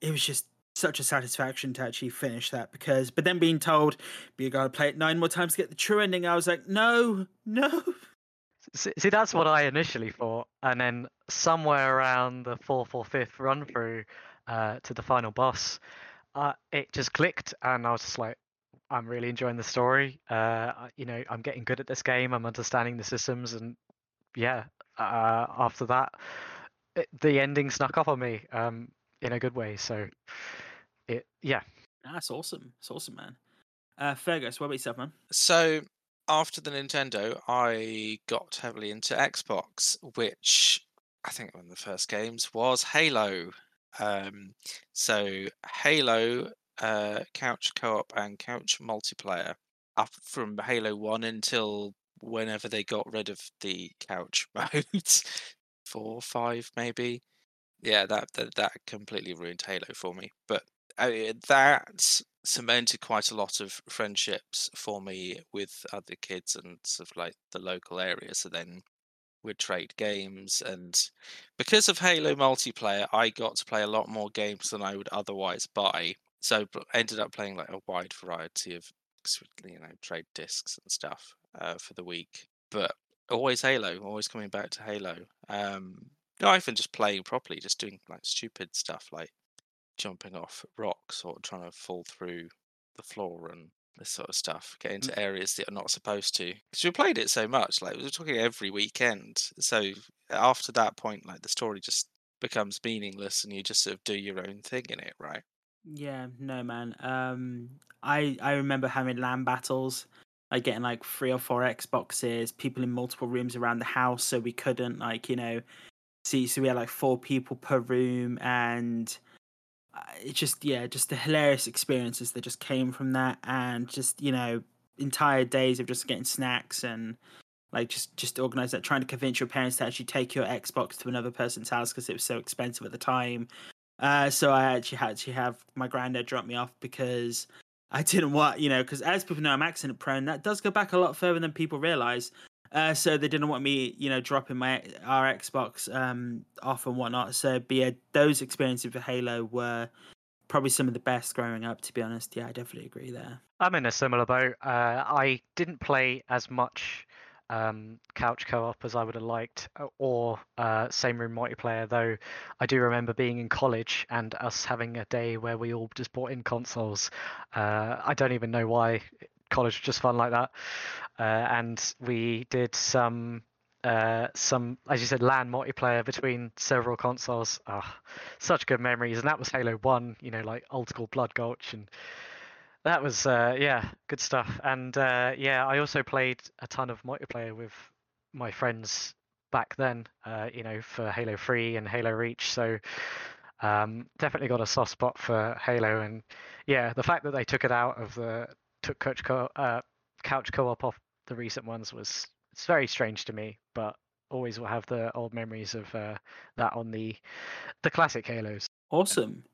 it was just such a satisfaction to actually finish that. Because, but then being told, you gotta play it nine more times to get the true ending, I was like, no, no. See, see, that's what I initially thought, and then somewhere around the fourth or fifth run through uh, to the final boss, uh, it just clicked, and I was just like, I'm really enjoying the story. Uh, you know, I'm getting good at this game. I'm understanding the systems, and yeah, uh, after that, it, the ending snuck up on me um, in a good way. So, it yeah, that's awesome. It's awesome, man. Uh, Fergus, what about yourself, man? So after the Nintendo, I got heavily into Xbox, which I think one of the first games was Halo. Um, so Halo uh, couch co-op and couch multiplayer up from Halo One until whenever they got rid of the couch modes, four, five, maybe. Yeah, that that, that completely ruined Halo for me. But uh, that cemented quite a lot of friendships for me with other kids and sort of like the local area. So then we'd trade games, and because of Halo multiplayer, I got to play a lot more games than I would otherwise buy. So ended up playing like a wide variety of you know trade discs and stuff uh, for the week. But always halo always coming back to halo. Um not even just playing properly just doing like stupid stuff like jumping off rocks or trying to fall through the floor and this sort of stuff get into mm. areas that are not supposed to because we played it so much like we were talking every weekend so after that point like the story just becomes meaningless and you just sort of do your own thing in it right yeah, no man. Um I I remember having LAN battles, like getting like three or four Xboxes, people in multiple rooms around the house, so we couldn't like, you know, see so we had like four people per room and it's just yeah, just the hilarious experiences that just came from that and just, you know, entire days of just getting snacks and like just just organize that, trying to convince your parents to actually take your Xbox to another person's house because it was so expensive at the time. Uh, so I actually had to have my granddad drop me off because I didn't want, you know, because as people know, I'm accident prone. That does go back a lot further than people realize. Uh, so they didn't want me, you know, dropping my our Xbox um, off and whatnot. So, but yeah, those experiences with Halo were probably some of the best growing up. To be honest, yeah, I definitely agree there. I'm in a similar boat. Uh, I didn't play as much um, couch co-op as I would have liked, uh, or uh, same room multiplayer. Though I do remember being in college and us having a day where we all just bought in consoles. Uh, I don't even know why college just fun like that, uh, and we did some. Uh, some, as you said, LAN multiplayer between several consoles. Oh, such good memories, and that was Halo One. You know, like old school Blood Gulch and that was uh, yeah, good stuff. And uh, yeah, I also played a ton of multiplayer with my friends back then. Uh, you know, for Halo Three and Halo Reach. So um, definitely got a soft spot for Halo. And yeah, the fact that they took it out of the took couch co uh, couch co-op off the recent ones was it's very strange to me, but always will have the old memories of uh, that on the the classic Halos. Awesome.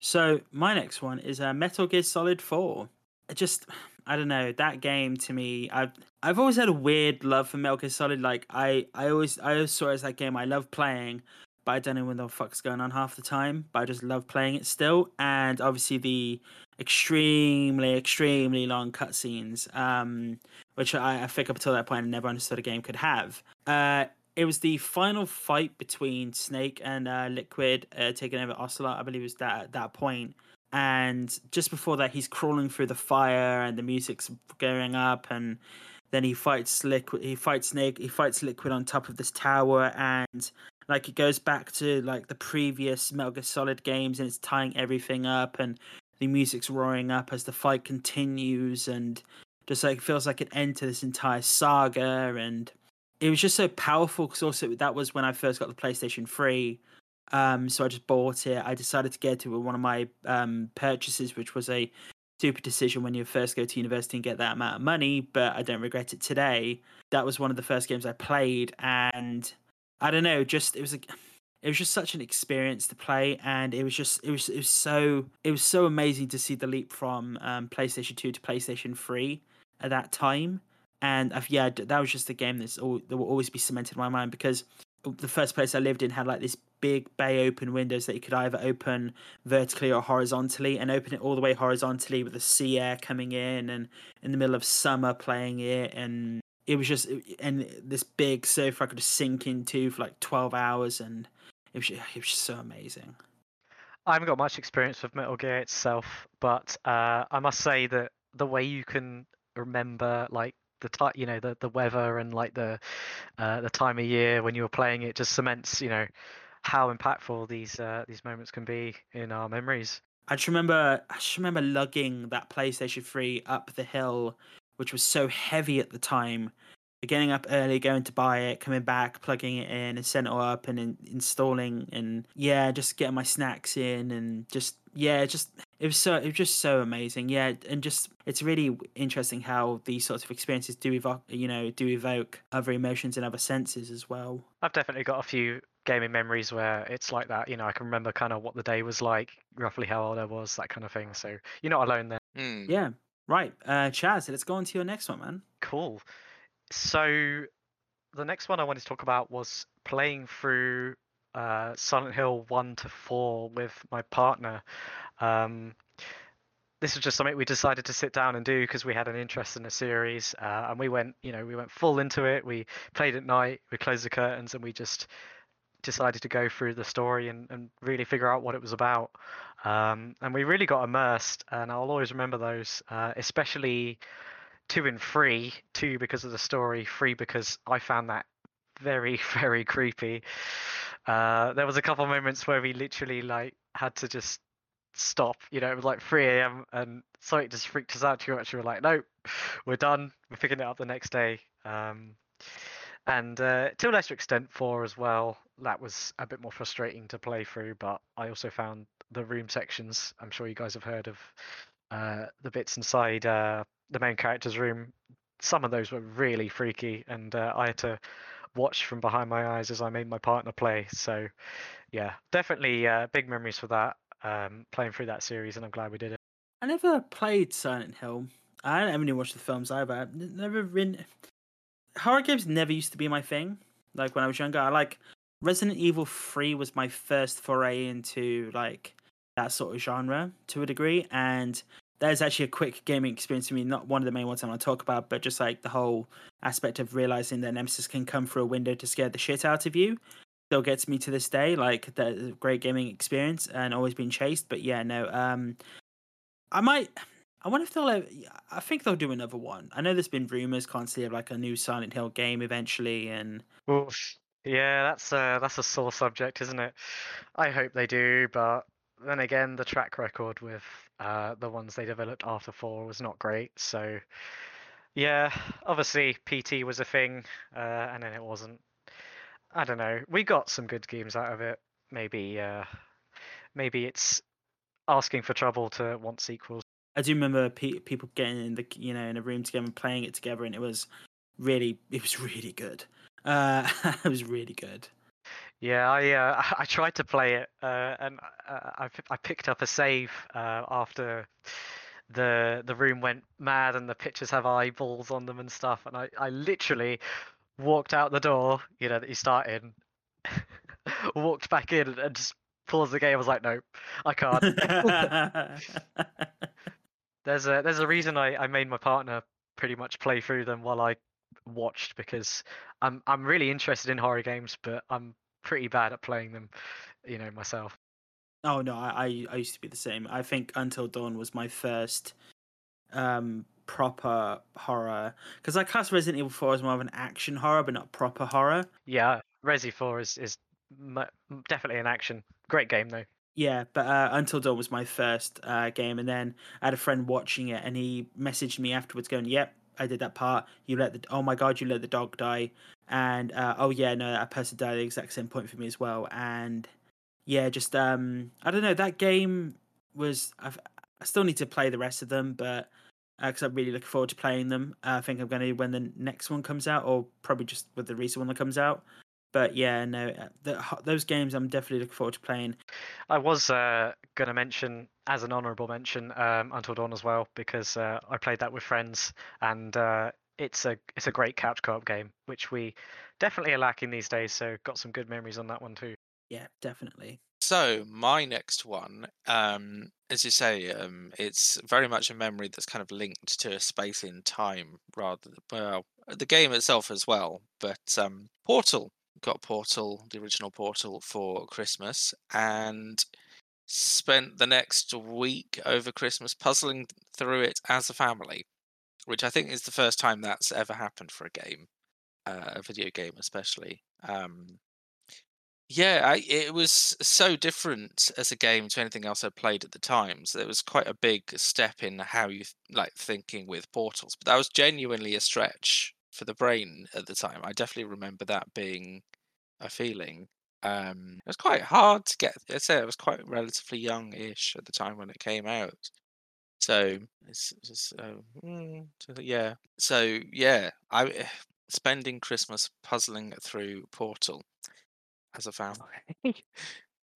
So my next one is uh, Metal Gear Solid Four. I just I don't know that game to me. I've I've always had a weird love for Metal Gear Solid. Like I I always I always saw it as that game I love playing, but I don't know when the fuck's going on half the time. But I just love playing it still. And obviously the extremely extremely long cutscenes, um, which I, I think up until that point I never understood a game could have. Uh, it was the final fight between Snake and uh, Liquid uh, taking over Ocelot. I believe it was that at that point. And just before that, he's crawling through the fire, and the music's going up, and then he fights Liquid. He fights Snake. He fights Liquid on top of this tower, and like it goes back to like the previous Metal Gear Solid games, and it's tying everything up, and the music's roaring up as the fight continues, and just like feels like an end to this entire saga, and it was just so powerful because also that was when I first got the PlayStation 3. Um, so I just bought it. I decided to get it with one of my um, purchases, which was a stupid decision when you first go to university and get that amount of money, but I don't regret it today. That was one of the first games I played, and I don't know, just it was a, it was just such an experience to play, and it was just it was it was so it was so amazing to see the leap from um, PlayStation 2 to PlayStation 3 at that time. And I've, yeah, that was just a game that's all, that will always be cemented in my mind because the first place I lived in had like this big bay open windows that you could either open vertically or horizontally, and open it all the way horizontally with the sea air coming in, and in the middle of summer playing it, and it was just and this big sofa I could sink into for like twelve hours, and it was it was just so amazing. I haven't got much experience with Metal Gear itself, but uh, I must say that the way you can remember like the time, you know, the the weather and like the uh, the time of year when you were playing it just cements, you know, how impactful these uh, these moments can be in our memories. I just remember, I just remember lugging that PlayStation 3 up the hill, which was so heavy at the time. Getting up early, going to buy it, coming back, plugging it in, and setting it up, and in, installing, and yeah, just getting my snacks in, and just yeah, just it was so it was just so amazing. Yeah and just it's really interesting how these sorts of experiences do evoke you know do evoke other emotions and other senses as well. I've definitely got a few gaming memories where it's like that you know i can remember kind of what the day was like roughly how old i was that kind of thing. So you're not alone there. Mm. yeah right uh chaz let's go on to your next one man. Cool. So the next one i wanted to talk about was playing through uh, Silent Hill 1 to 4 with my partner. Um, this was just something we decided to sit down and do because we had an interest in the series uh, and we went you know we went full into it. We played at night we closed the curtains and we just decided to go through the story and, and really figure out what it was about um, and we really got immersed and i'll always remember those uh, especially two and three two because of the story three because i found that very very creepy uh, there was a couple moments where we literally like had to just stop. You know, it was like 3 a.m. and something just freaked us out too much. We were like, nope, we're done. We're picking it up the next day. Um, and uh, to a lesser extent, four as well. That was a bit more frustrating to play through, but I also found the room sections. I'm sure you guys have heard of uh, the bits inside uh, the main character's room. some of those were really freaky, and uh, I had to watch from behind my eyes as I made my partner play. So, yeah, definitely uh, big memories for that. Um, playing through that series, and I'm glad we did it. I never played Silent Hill. I don't even watch the films either. I've never been. Horror games never used to be my thing. Like when I was younger, I like Resident Evil Three was my first foray into like that sort of genre to a degree, and that is actually a quick gaming experience for me. Not one of the main ones I want to talk about, but just like the whole aspect of realizing that Nemesis can come through a window to scare the shit out of you. Still gets me to this day. Like a great gaming experience and always been chased. But yeah, no. Um, I might. I wonder if they'll. I think they'll do another one. I know there's been rumors constantly of like a new Silent Hill game eventually, and Oof. Yeah, that's a that's a sore subject, isn't it? I hope they do, but then again, the track record with uh, the ones they developed after four was not great. So, yeah, obviously PT was a thing, uh, and then it wasn't. I don't know. We got some good games out of it. Maybe, uh, maybe it's asking for trouble to want sequels. I do remember pe- people getting in the you know in a room together and playing it together, and it was really it was really good. Uh, it was really good. Yeah, I uh, I tried to play it, uh, and I, I I picked up a save uh, after the the room went mad and the pictures have eyeballs on them and stuff, and I I literally walked out the door, you know, that you start in, walked back in and just paused the game. I was like, nope, I can't. There's a there's a reason I, I made my partner pretty much play through them while I watched because I'm I'm really interested in horror games, but I'm pretty bad at playing them, you know, myself. Oh no, I, I used to be the same. I think Until Dawn was my first um proper horror because I class Resident Evil 4 as more of an action horror, but not proper horror. Yeah, Resi 4 is is definitely an action. Great game though. Yeah, but uh, Until Dawn was my first uh, game, and then I had a friend watching it, and he messaged me afterwards, going, "Yep, I did that part. You let the oh my god, you let the dog die, and uh, oh yeah, no, that person died at the exact same point for me as well." And yeah, just um, I don't know. That game was I've, I still need to play the rest of them, but because I'm really looking forward to playing them. Uh, I think I'm going to when the next one comes out, or probably just with the recent one that comes out. But yeah, no, uh, the, those games I'm definitely looking forward to playing. I was uh, going to mention as an honourable mention um, Until Dawn as well because uh, I played that with friends and uh, it's a it's a great couch co-op game which we definitely are lacking these days. So got some good memories on that one too. Yeah, definitely. So my next one, um, as you say, um, it's very much a memory that's kind of linked to a space in time, rather than, well, the game itself as well. But um, Portal got Portal, the original Portal, for Christmas, and spent the next week over Christmas puzzling through it as a family, which I think is the first time that's ever happened for a game, uh, a video game especially. Um, yeah, I, it was so different as a game to anything else I'd played at the time. So it was quite a big step in how you th- like thinking with portals. But that was genuinely a stretch for the brain at the time. I definitely remember that being a feeling. Um, it was quite hard to get. I say I was quite relatively young-ish at the time when it came out. So it's just uh, mm, so yeah. So yeah, I spending Christmas puzzling through Portal as a family.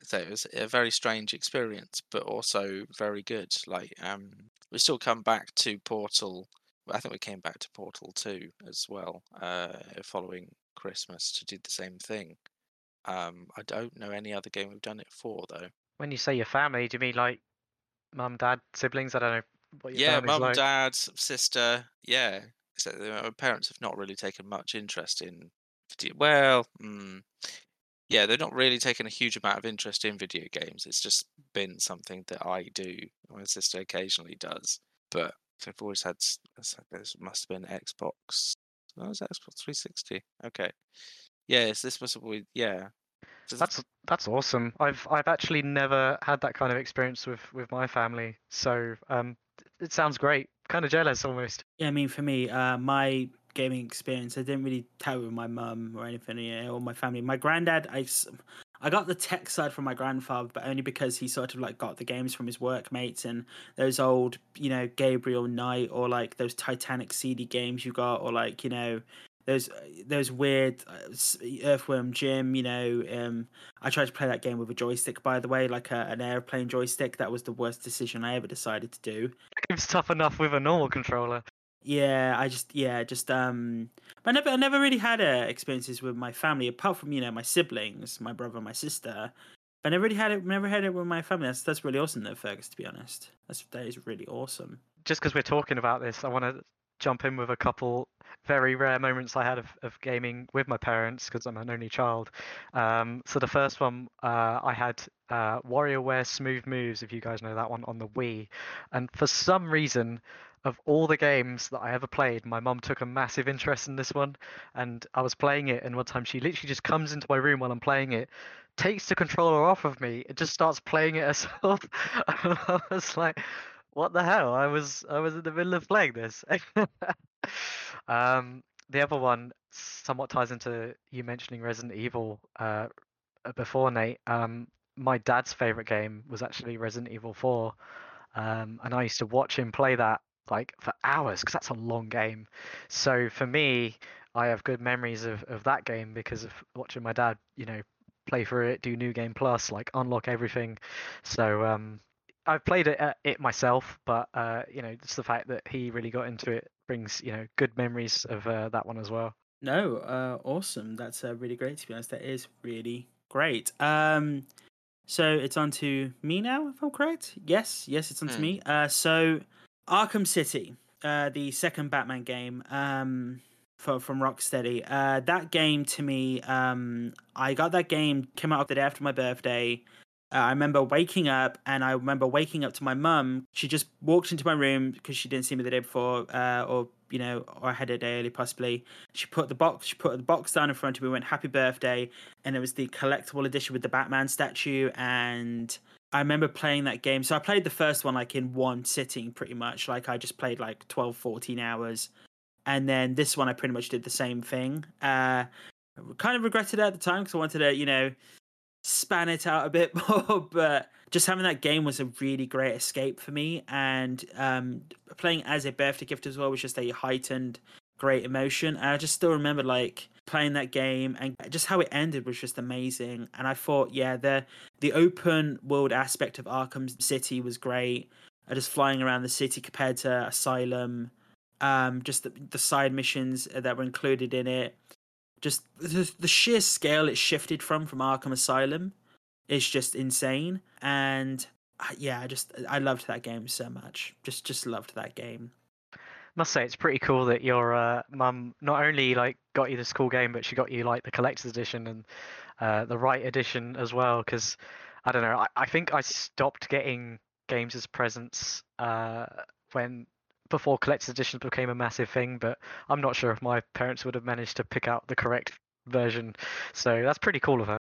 so it was a very strange experience, but also very good. Like um, we still come back to Portal. I think we came back to Portal 2 as well, uh, following Christmas to do the same thing. Um, I don't know any other game we've done it for though. When you say your family, do you mean like mum, dad, siblings? I don't know what your yeah, mum, like. dad, sister. Yeah, so my parents have not really taken much interest in. video- Well, mm, yeah, they're not really taken a huge amount of interest in video games. It's just been something that I do. My sister occasionally does, but I've always had. This must have been Xbox. Oh, was Xbox 360? Okay. Yes, this must have been. Yeah. So th- That's that's awesome. I've I've actually never had that kind of experience with with my family. So um, it sounds great. Kind of jealous almost. Yeah, I mean, for me, uh, my gaming experience, I didn't really tell with my mum or anything, you know, or my family. My granddad, I, s- I got the tech side from my grandfather, but only because he sort of like got the games from his workmates and those old, you know, Gabriel Knight or like those Titanic CD games you got, or like you know, those those weird uh, Earthworm Jim. You know, um, I tried to play that game with a joystick, by the way, like a, an airplane joystick. That was the worst decision I ever decided to do. Game's tough enough with a normal controller. Yeah, I just yeah, just um I never I never really had uh, experiences with my family apart from, you know, my siblings, my brother, my sister. I never really had it never had it with my family. That's that's really awesome though, Fergus, to be honest. That's that is really awesome. Just because we're talking about this, I want to jump in with a couple very rare moments I had of, of gaming with my parents because I'm an only child. Um, so the first one uh, I had uh, WarioWare Smooth Moves, if you guys know that one, on the Wii. And for some reason, of all the games that I ever played, my mum took a massive interest in this one. And I was playing it, and one time she literally just comes into my room while I'm playing it, takes the controller off of me, and just starts playing it herself. I was like, what the hell? I was I was in the middle of playing this. um, the other one somewhat ties into you mentioning Resident Evil uh, before, Nate. Um, my dad's favorite game was actually Resident Evil 4, um, and I used to watch him play that like for hours because that's a long game. So for me, I have good memories of, of that game because of watching my dad, you know, play through it, do new game plus, like unlock everything. So um, I've played it, uh, it myself, but uh, you know, just the fact that he really got into it brings you know good memories of uh, that one as well. No, uh awesome. That's uh, really great to be honest. That is really great. Um so it's on to me now, if I'm correct. Yes, yes, it's on to Hmm. me. Uh so Arkham City, uh the second Batman game, um for, from Rocksteady. Uh that game to me, um I got that game came out the day after my birthday. Uh, I remember waking up, and I remember waking up to my mum. She just walked into my room because she didn't see me the day before, uh, or you know, or I had a day early possibly. She put the box, she put the box down in front of me, went "Happy Birthday," and it was the collectible edition with the Batman statue. And I remember playing that game. So I played the first one like in one sitting, pretty much. Like I just played like 12, 14 hours, and then this one I pretty much did the same thing. Uh, kind of regretted it at the time because I wanted to, you know, span it out a bit more but just having that game was a really great escape for me and um playing as a birthday gift as well was just a heightened great emotion and i just still remember like playing that game and just how it ended was just amazing and i thought yeah the the open world aspect of arkham city was great uh, just flying around the city compared to asylum um just the, the side missions that were included in it just the, the sheer scale it shifted from from Arkham Asylum is just insane. And uh, yeah, I just I loved that game so much. Just just loved that game. Must say it's pretty cool that your uh, mum not only like got you this cool game, but she got you like the collector's edition and uh, the right edition as well. Because I don't know, I, I think I stopped getting games as presents uh, when before collector's editions became a massive thing. But I'm not sure if my parents would have managed to pick out the correct version. So that's pretty cool of her.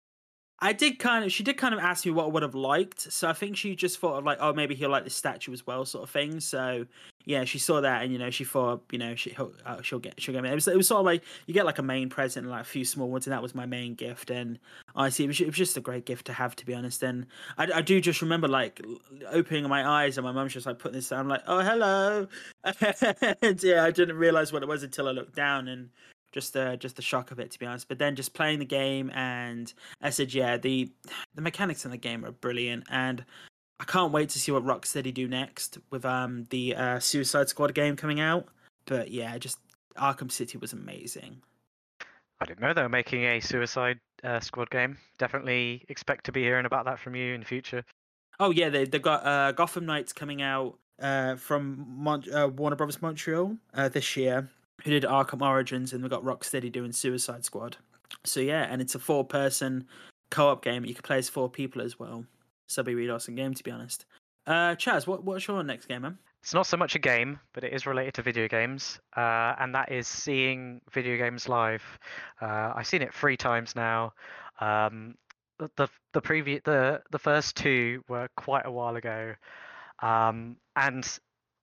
I did kind of she did kind of ask me what I would have liked. So I think she just thought of like, oh maybe he'll like the statue as well, sort of thing. So yeah, she saw that and you know she thought you know she he'll, uh, she'll get she'll get me. It was it was sort of like you get like a main present and like a few small ones, and that was my main gift. And honestly, it was, it was just a great gift to have, to be honest. And I, I do just remember like opening my eyes and my mum's just like putting this down, like oh hello, and yeah, I didn't realize what it was until I looked down and just uh, just the shock of it, to be honest. But then just playing the game and I said, yeah, the the mechanics in the game are brilliant, and I can't wait to see what Rocksteady do next with um the uh, Suicide Squad game coming out. But yeah, just Arkham City was amazing. I didn't know they were making a Suicide uh, Squad game. Definitely expect to be hearing about that from you in the future. Oh yeah, they they got uh, Gotham Knights coming out uh, from Mon- uh, Warner Brothers Montreal uh, this year, who did Arkham Origins, and we've got Rocksteady doing Suicide Squad. So yeah, and it's a four-person co-op game. You can play as four people as well. So be really awesome game, to be honest. Uh, Chaz, what what's your next game, man? It's not so much a game, but it is related to video games, uh, and that is seeing video games live. Uh, I've seen it three times now. Um, the the the previous the the first two were quite a while ago, um, and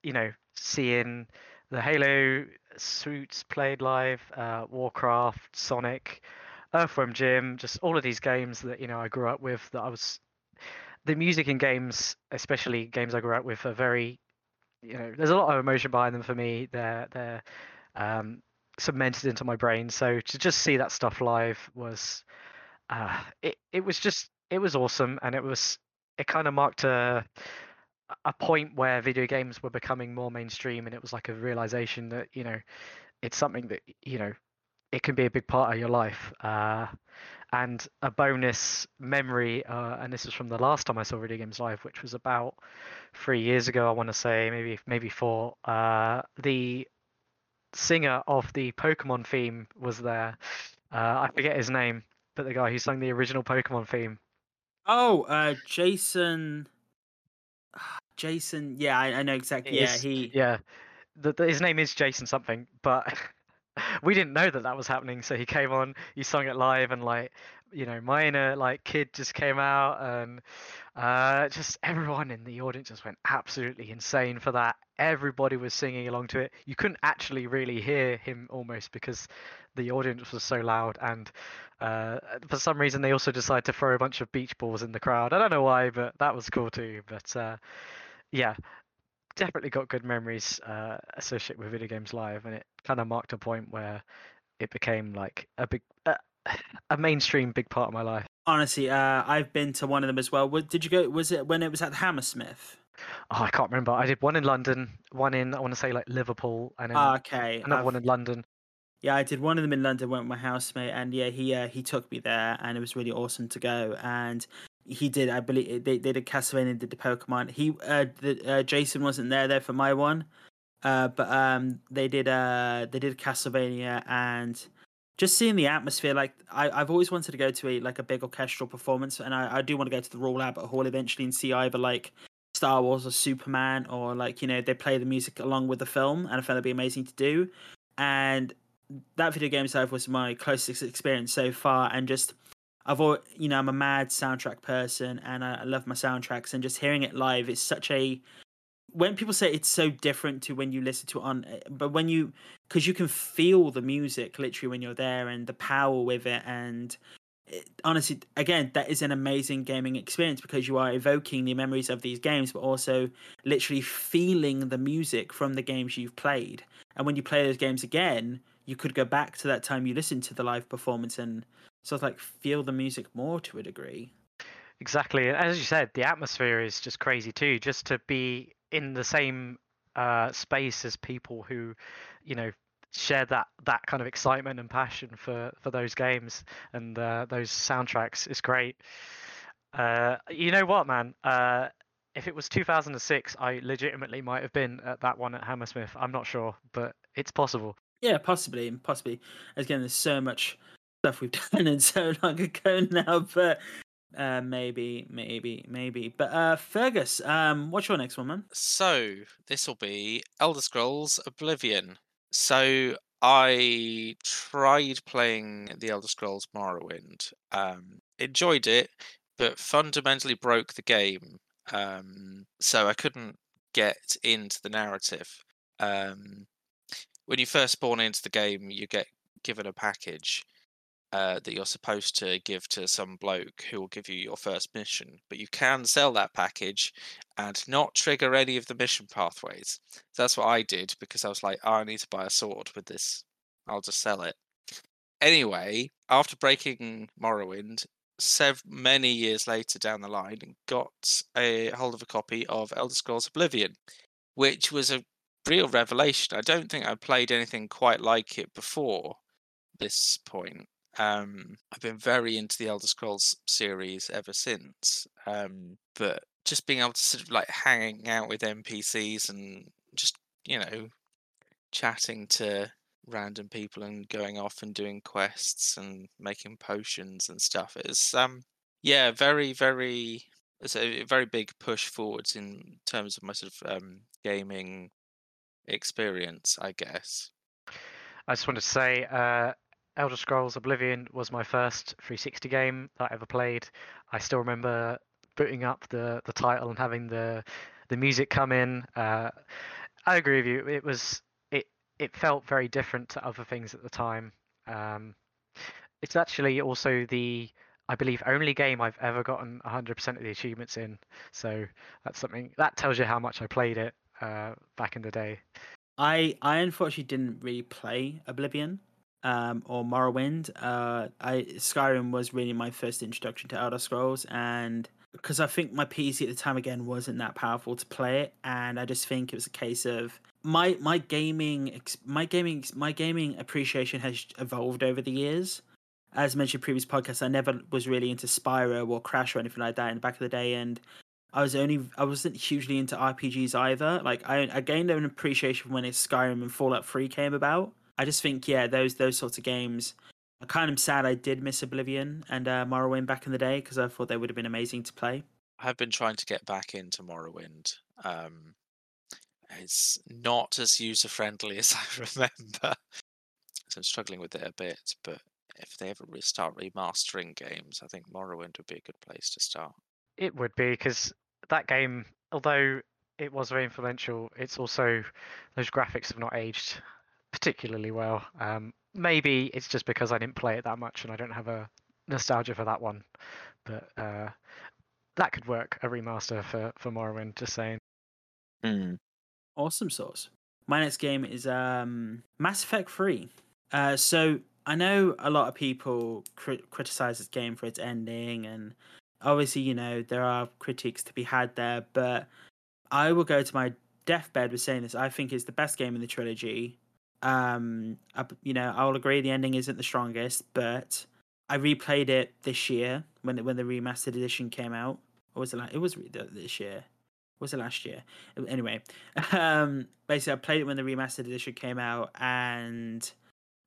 you know seeing the Halo suits played live, uh, Warcraft, Sonic. Earthworm Jim, just all of these games that you know I grew up with. That I was the music in games, especially games I grew up with, are very you know there's a lot of emotion behind them for me. They're they're um, cemented into my brain. So to just see that stuff live was uh, it it was just it was awesome, and it was it kind of marked a a point where video games were becoming more mainstream, and it was like a realization that you know it's something that you know it can be a big part of your life. Uh, and a bonus memory, uh, and this is from the last time I saw video games live, which was about three years ago. I want to say maybe maybe four. Uh, the singer of the Pokemon theme was there. Uh, I forget his name, but the guy who sung the original Pokemon theme. Oh, uh, Jason. Jason, yeah, I, I know exactly. Yeah, Is- he. Yeah, the, the- his name is Jason something, but we didn't know that that was happening. So he came on, he sung it live, and like, you know, my inner like kid just came out, and uh, just everyone in the audience just went absolutely insane for that. Everybody was singing along to it. You couldn't actually really hear him almost because the audience was so loud, and uh, for some reason they also decided to throw a bunch of beach balls in the crowd. I don't know why, but that was cool too. But uh, yeah, definitely got good memories uh, associated with video games live, and it kind of marked a point where it became like a big, uh, a mainstream big part of my life. Honestly, uh, I've been to one of them as well. Did you go? Was it when it was at Hammersmith? Oh, I can't remember. I did one in London, one in I want to say like Liverpool, and then Ah, okay. another I've- one in London. Yeah, I did one of them in London. Went with my housemate, and yeah, he uh, he took me there, and it was really awesome to go. And he did, I believe, they, they did Castlevania, did the Pokemon. He, uh, the, uh, Jason wasn't there there for my one, uh, but um, they did uh, they did Castlevania, and just seeing the atmosphere. Like I, I've always wanted to go to a like a big orchestral performance, and I, I do want to go to the Royal Albert Hall eventually and see either like Star Wars or Superman, or like you know they play the music along with the film, and I felt that'd be amazing to do. And that video game live was my closest experience so far, and just I've all you know I'm a mad soundtrack person, and I, I love my soundtracks, and just hearing it live is such a when people say it's so different to when you listen to it on, eh, but when you because you can feel the music literally when you're there and the power with it, and it, honestly, again, that is an amazing gaming experience because you are evoking the memories of these games, but also literally feeling the music from the games you've played. And when you play those games again, you could go back to that time you listened to the live performance and sort of like feel the music more to a degree. Exactly. and As you said, the atmosphere is just crazy too. Just to be in the same uh, space as people who, you know, share that that kind of excitement and passion for for those games and uh, those soundtracks is great. Uh, you know what, man? Uh, if it was 2006, I legitimately might have been at that one at Hammersmith. I'm not sure, but it's possible. Yeah, possibly, and possibly. Again, there's so much stuff we've done and so long ago now, but uh, maybe, maybe, maybe. But uh, Fergus, um, what's your next one, man? So this will be Elder Scrolls Oblivion. So I tried playing the Elder Scrolls Morrowind. Um, enjoyed it, but fundamentally broke the game. Um, so I couldn't get into the narrative. Um, when you first spawn into the game, you get given a package uh, that you're supposed to give to some bloke who will give you your first mission. But you can sell that package and not trigger any of the mission pathways. That's what I did because I was like, oh, I need to buy a sword with this. I'll just sell it. Anyway, after breaking Morrowind, sev- many years later down the line, got a hold of a copy of Elder Scrolls Oblivion, which was a real revelation. I don't think I played anything quite like it before this point. Um, I've been very into the Elder Scrolls series ever since. Um, but just being able to sort of like hanging out with NPCs and just, you know, chatting to random people and going off and doing quests and making potions and stuff is um yeah, very, very it's a very big push forwards in terms of my sort of um gaming experience, I guess. I just want to say, uh, Elder Scrolls Oblivion was my first 360 game that I ever played. I still remember booting up the the title and having the the music come in. Uh, I agree with you. It was it it felt very different to other things at the time. Um, it's actually also the I believe only game I've ever gotten 100% of the achievements in. So that's something that tells you how much I played it uh, back in the day. I I unfortunately didn't really play Oblivion um, or Morrowind. Uh, I Skyrim was really my first introduction to Elder Scrolls, and because I think my PC at the time again wasn't that powerful to play it, and I just think it was a case of my my gaming my gaming my gaming appreciation has evolved over the years. As mentioned previous podcasts, I never was really into Spyro or Crash or anything like that in the back of the day, and I was only I wasn't hugely into RPGs either. Like I, I gained an appreciation when Skyrim and Fallout Three came about. I just think yeah, those those sorts of games. I'm kind of sad I did miss Oblivion and uh, Morrowind back in the day because I thought they would have been amazing to play. I've been trying to get back into Morrowind. Um, it's not as user friendly as I remember, so I'm struggling with it a bit. But if they ever start remastering games, I think Morrowind would be a good place to start. It would be because that game, although it was very influential, it's also those graphics have not aged particularly well. Um, maybe it's just because I didn't play it that much and I don't have a nostalgia for that one, but uh, that could work a remaster for for Morrowind. Just saying. Mm. Awesome sauce. My next game is um, Mass Effect 3. Uh, so I know a lot of people crit- criticize this game for its ending, and obviously, you know, there are critiques to be had there, but I will go to my deathbed with saying this. I think it's the best game in the trilogy. Um, I, you know, I will agree the ending isn't the strongest, but I replayed it this year when when the remastered edition came out. Or was it like it was this year? was it last year? Anyway, um, basically, I played it when the remastered edition came out and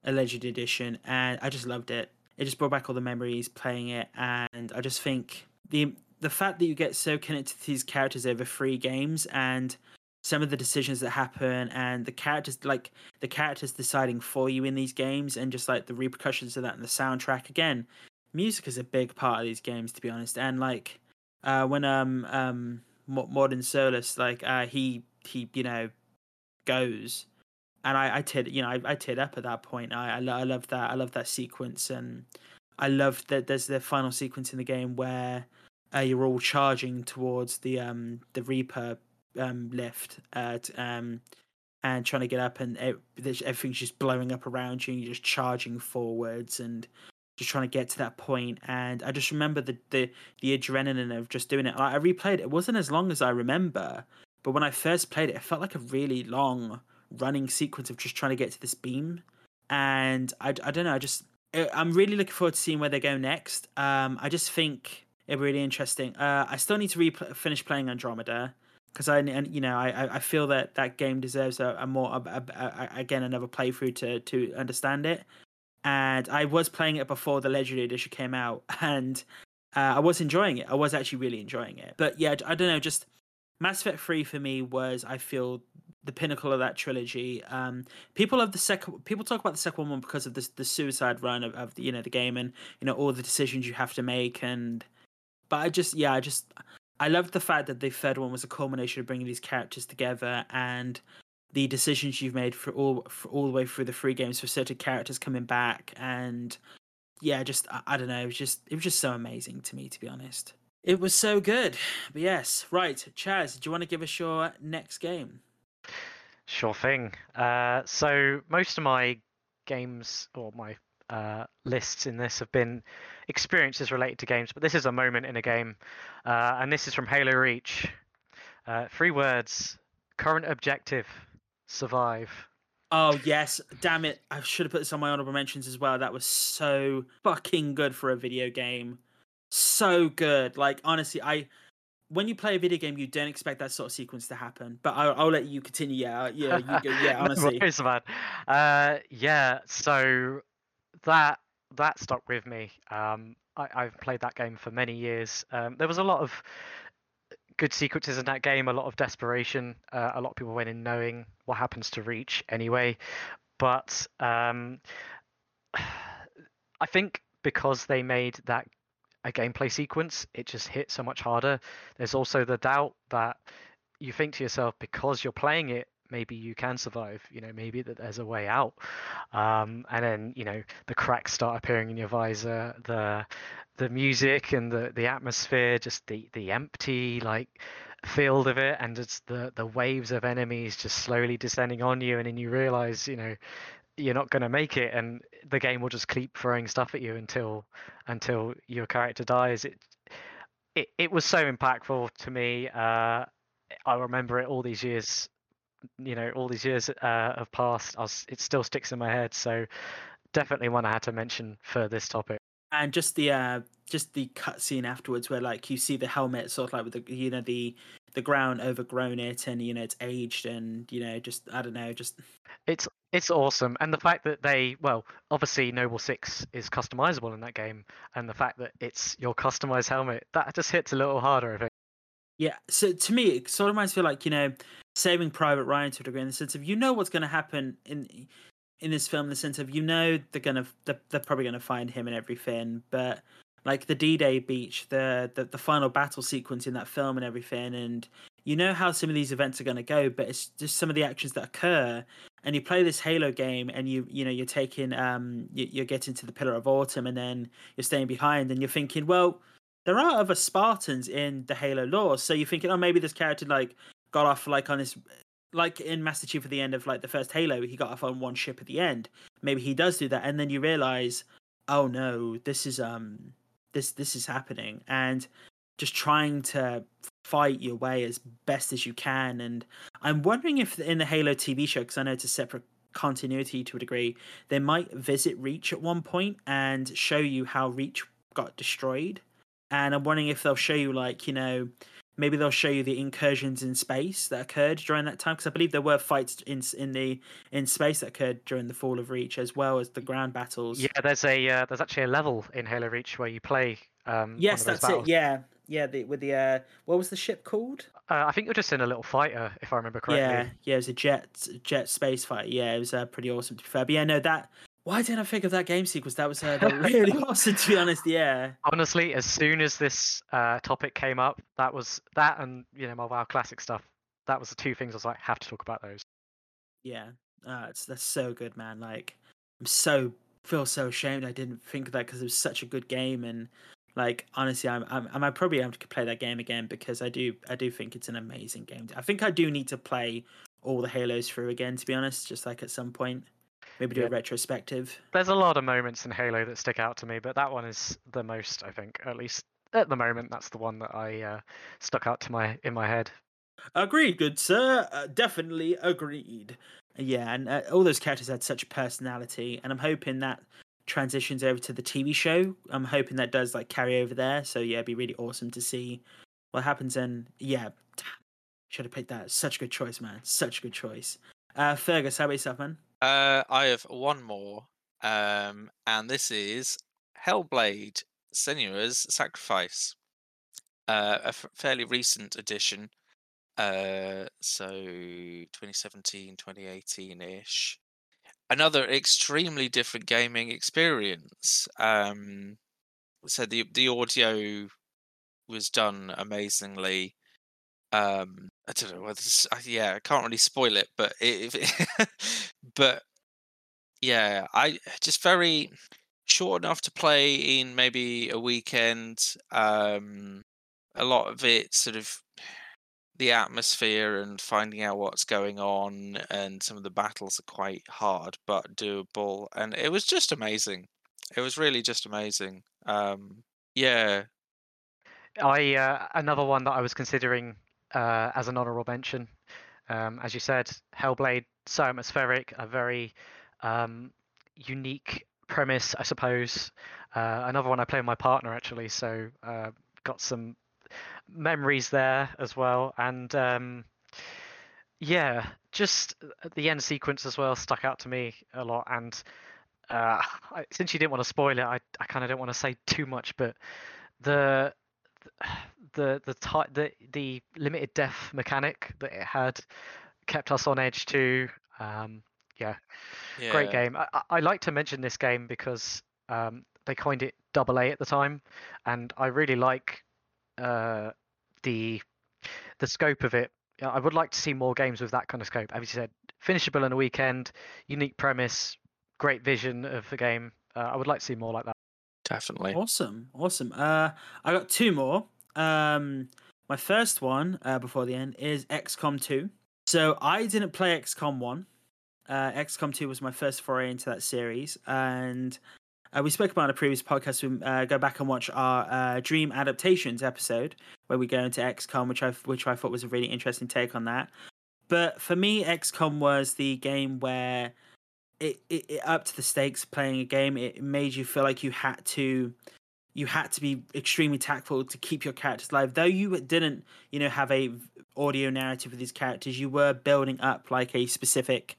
alleged edition, and I just loved it. It just brought back all the memories playing it, and I just think the the fact that you get so connected to these characters over three games and some of the decisions that happen and the characters like the characters deciding for you in these games and just like the repercussions of that and the soundtrack. Again music is a big part of these games to be honest. And like uh when um um Mordin Solus like uh he he you know goes and I I teared you know I, I teared up at that point. I I, I love that I love that sequence. And I love that there's the final sequence in the game where uh, you're all charging towards the um the Reaper um, lift at, um, and trying to get up, and it, everything's just blowing up around you, and you're just charging forwards and just trying to get to that point. And I just remember the the, the adrenaline of just doing it. Like, I replayed it; it wasn't as long as I remember, but when I first played it, it felt like a really long running sequence of just trying to get to this beam. And I, I don't know, I just I'm really looking forward to seeing where they go next. Um, I just think it really interesting. Uh, I still need to re- finish playing Andromeda because I and you know I I feel that that game deserves a, a more a, a, again another playthrough to to understand it. And I was playing it before the Legendary Edition came out, and uh, I was enjoying it. I was actually really enjoying it. But yeah, I don't know. Just Mass Effect Three for me was I feel the pinnacle of that trilogy. Um, people of the second people talk about the second one because of the the suicide run of, of the, you know the game and you know all the decisions you have to make and. But I just yeah I just I loved the fact that the third one was a culmination of bringing these characters together and the decisions you've made for all for all the way through the three games for certain characters coming back and yeah, just I, I don't know, it was just it was just so amazing to me to be honest. It was so good. But yes, right, Chaz, do you want to give us your next game? Sure thing. Uh, so most of my games or my uh, lists in this have been experiences related to games, but this is a moment in a game, uh, and this is from Halo Reach. Uh, three words: current objective, survive. Oh yes, damn it! I should have put this on my honorable mentions as well. That was so fucking good for a video game. So good. Like honestly, I when you play a video game, you don't expect that sort of sequence to happen. But I'll, I'll let you continue. Yeah, yeah, you go, yeah. Honestly, no man. Uh, yeah. So that that stuck with me. Um, I, have played that game for many years. Um, there was a lot of good sequences in that game, a lot of desperation. Uh, a lot of people went in knowing what happens to Reach anyway. But um, I think because they made that a gameplay sequence, it just hit so much harder. There's also the doubt that you think to yourself, because you're playing it maybe you can survive. You know, maybe that there's a way out. Um, and then you know the cracks start appearing in your visor. The the music and the the atmosphere, just the the empty like field of it, and it's the the waves of enemies just slowly descending on you, and then you realize, you know, you're not going to make it and the game will just keep throwing stuff at you until until your character dies it it, it was so impactful to me uh i remember it all these years you know all these years uh, have passed I was, it still sticks in my head so definitely one i had to mention for this topic. And just the uh just the cutscene afterwards where like you see the helmet sort of like with the you know the the ground overgrown it and you know it's aged and you know just i don't know just it's it's awesome and the fact that they well obviously noble six is customizable in that game and the fact that it's your customized helmet that just hits a little harder i think. Yeah so to me it sort of reminds me like you know saving private ryan to a degree in the sense of you know what's going to happen in in this film in the sense of you know they're gonna they're, they're probably gonna find him and everything but like the d-day beach the, the the final battle sequence in that film and everything and you know how some of these events are going to go but it's just some of the actions that occur and you play this halo game and you you know you're taking um you, you're getting to the pillar of autumn and then you're staying behind and you're thinking well there are other spartans in the halo lore so you're thinking oh maybe this character like got off like on this like in Master Chief at the end of like the first Halo, he got off on one ship at the end. Maybe he does do that, and then you realize, oh no, this is um this this is happening, and just trying to fight your way as best as you can. And I'm wondering if in the Halo TV show, because I know it's a separate continuity to a degree, they might visit Reach at one point and show you how Reach got destroyed. And I'm wondering if they'll show you like you know maybe they'll show you the incursions in space that occurred during that time because I believe there were fights in in the in space that occurred during the fall of Reach as well as the ground battles. Yeah, there's a uh, there's actually a level in Halo Reach where you play. Um, yes, that's it. Yeah, yeah. The, with the uh, what was the ship called? Uh, I think you're just in a little fighter, if I remember correctly. Yeah, yeah. It was a jet jet space fight. Yeah, it was uh, pretty awesome to be fair. But yeah, no, that why didn't I think of that game sequence? That was uh, really awesome, to be honest. Yeah. Honestly, as soon as this uh, topic came up, that was that, and you know my WoW classic stuff. That was the two things I was like, have to talk about those. Yeah, uh, it's that's so good, man. Like, I'm so feel so ashamed I didn't think of that because it was such a good game, and like honestly, I'm I'm, I'm probably have to play that game again because I do I do think it's an amazing game. I think I do need to play all the Halos through again, to be honest, just like at some point. Maybe do yeah. a retrospective. There's a lot of moments in Halo that stick out to me, but that one is the most, I think, at least at the moment. That's the one that I uh, stuck out to my in my head. Agreed, good sir. Uh, definitely agreed. Yeah, and uh, all those characters had such personality, and I'm hoping that transitions over to the TV show. I'm hoping that does like carry over there. So yeah, it'd be really awesome to see what happens. And yeah, should have picked that. Such a good choice, man. Such a good choice. Uh, Fergus, how about yourself, man? Uh, I have one more, um, and this is Hellblade: Senua's Sacrifice, uh, a f- fairly recent edition. Uh, so 2017, 2018 ish. Another extremely different gaming experience. Um, so the the audio was done amazingly. Um, I don't know whether this, yeah, I can't really spoil it, but it, but yeah, I just very short enough to play in maybe a weekend. Um, a lot of it sort of the atmosphere and finding out what's going on, and some of the battles are quite hard but doable, and it was just amazing. It was really just amazing. Um, yeah, I uh, another one that I was considering uh, as an honorable mention. Um, as you said, Hellblade, so atmospheric, a very um, unique premise, I suppose. Uh, another one I play with my partner actually, so uh, got some memories there as well. And um, yeah, just the end sequence as well stuck out to me a lot. And uh, since you didn't want to spoil it, I, I kind of don't want to say too much, but the the the the ty- the the limited death mechanic that it had kept us on edge too. Um, yeah. yeah. great game. I, I like to mention this game because um, they coined it double A at the time, and I really like uh, the the scope of it I would like to see more games with that kind of scope. As you said, finishable in a weekend, unique premise, great vision of the game. Uh, I would like to see more like that. Definitely. Awesome, awesome. Uh, I got two more. Um, my first one uh, before the end is XCOM 2. So I didn't play XCOM 1. Uh, XCOM 2 was my first foray into that series, and uh, we spoke about in a previous podcast. We uh, go back and watch our uh, Dream Adaptations episode where we go into XCOM, which I which I thought was a really interesting take on that. But for me, XCOM was the game where it, it, it upped the stakes playing a game. It made you feel like you had to you had to be extremely tactful to keep your characters alive. Though you didn't, you know, have a audio narrative with these characters, you were building up like a specific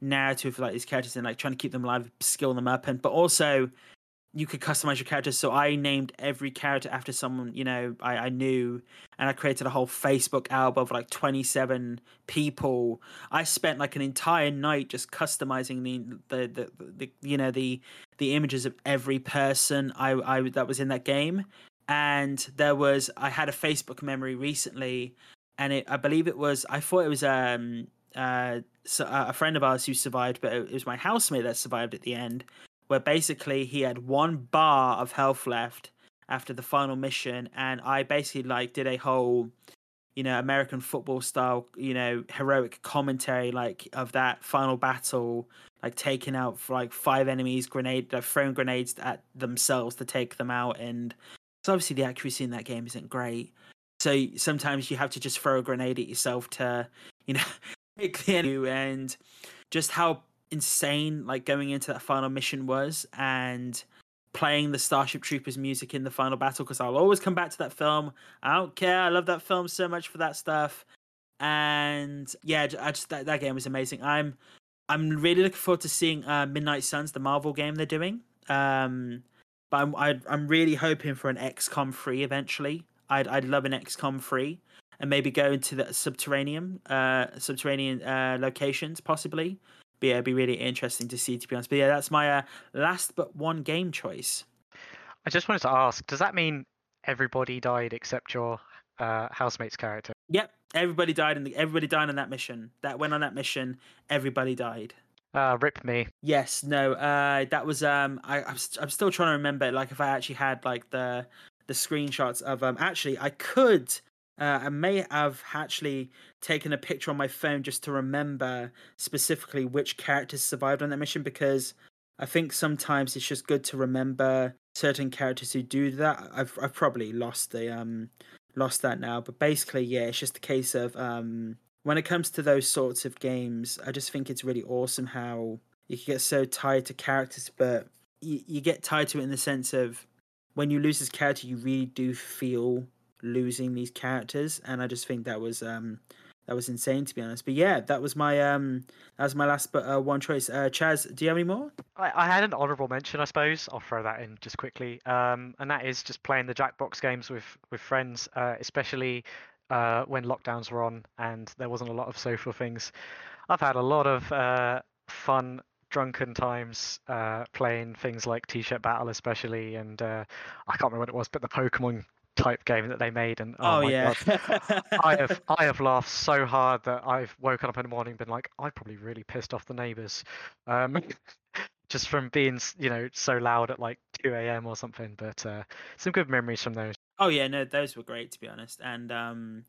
narrative for like these characters and like trying to keep them alive, skill them up, and but also you could customize your characters. So I named every character after someone you know I, I knew, and I created a whole Facebook album of like 27 people. I spent like an entire night just customizing the the the, the you know the the images of every person I, I that was in that game. And there was I had a Facebook memory recently, and it I believe it was I thought it was um uh so, uh, a friend of ours who survived, but it was my housemate that survived at the end where basically he had one bar of health left after the final mission and i basically like did a whole you know american football style you know heroic commentary like of that final battle like taking out like five enemies grenade uh, throwing grenades at themselves to take them out and so obviously the accuracy in that game isn't great. So sometimes you have to just throw a grenade at yourself to you know pick the enemy and just how insane like going into that final mission was and playing the Starship Troopers music in the final battle because I'll always come back to that film. I don't care. I love that film so much for that stuff. And yeah, I just that, that game was amazing. I'm I'm really looking forward to seeing uh, Midnight Suns, the Marvel game they're doing. Um, but I'm I, am i am really hoping for an XCOM free eventually. I'd I'd love an XCOM free and maybe go into the subterranean uh subterranean uh locations possibly but yeah, it'd be really interesting to see, to be honest. But yeah, that's my uh, last but one game choice. I just wanted to ask: Does that mean everybody died except your uh, housemate's character? Yep, everybody died in the everybody died on that mission. That went on that mission. Everybody died. Uh, rip me. Yes, no. Uh, that was um. I I'm, st- I'm still trying to remember. Like if I actually had like the the screenshots of um. Actually, I could uh, I may have actually taken a picture on my phone just to remember specifically which characters survived on that mission because I think sometimes it's just good to remember certain characters who do that. I've I've probably lost the um lost that now, but basically yeah, it's just a case of um when it comes to those sorts of games, I just think it's really awesome how you can get so tied to characters, but you, you get tied to it in the sense of when you lose this character, you really do feel losing these characters, and I just think that was um that was insane to be honest. But yeah, that was my um that was my last but uh, one choice. Uh, Chaz, do you have any more? I, I had an honourable mention, I suppose. I'll throw that in just quickly, um, and that is just playing the Jackbox games with with friends, uh, especially uh, when lockdowns were on and there wasn't a lot of social things. I've had a lot of uh, fun drunken times uh, playing things like T-shirt battle, especially, and uh, I can't remember what it was, but the Pokemon type game that they made and oh, oh yeah. I have i have laughed so hard that i've woken up in the morning and been like i probably really pissed off the neighbors um just from being you know so loud at like 2 a.m or something but uh some good memories from those. Oh yeah no those were great to be honest and um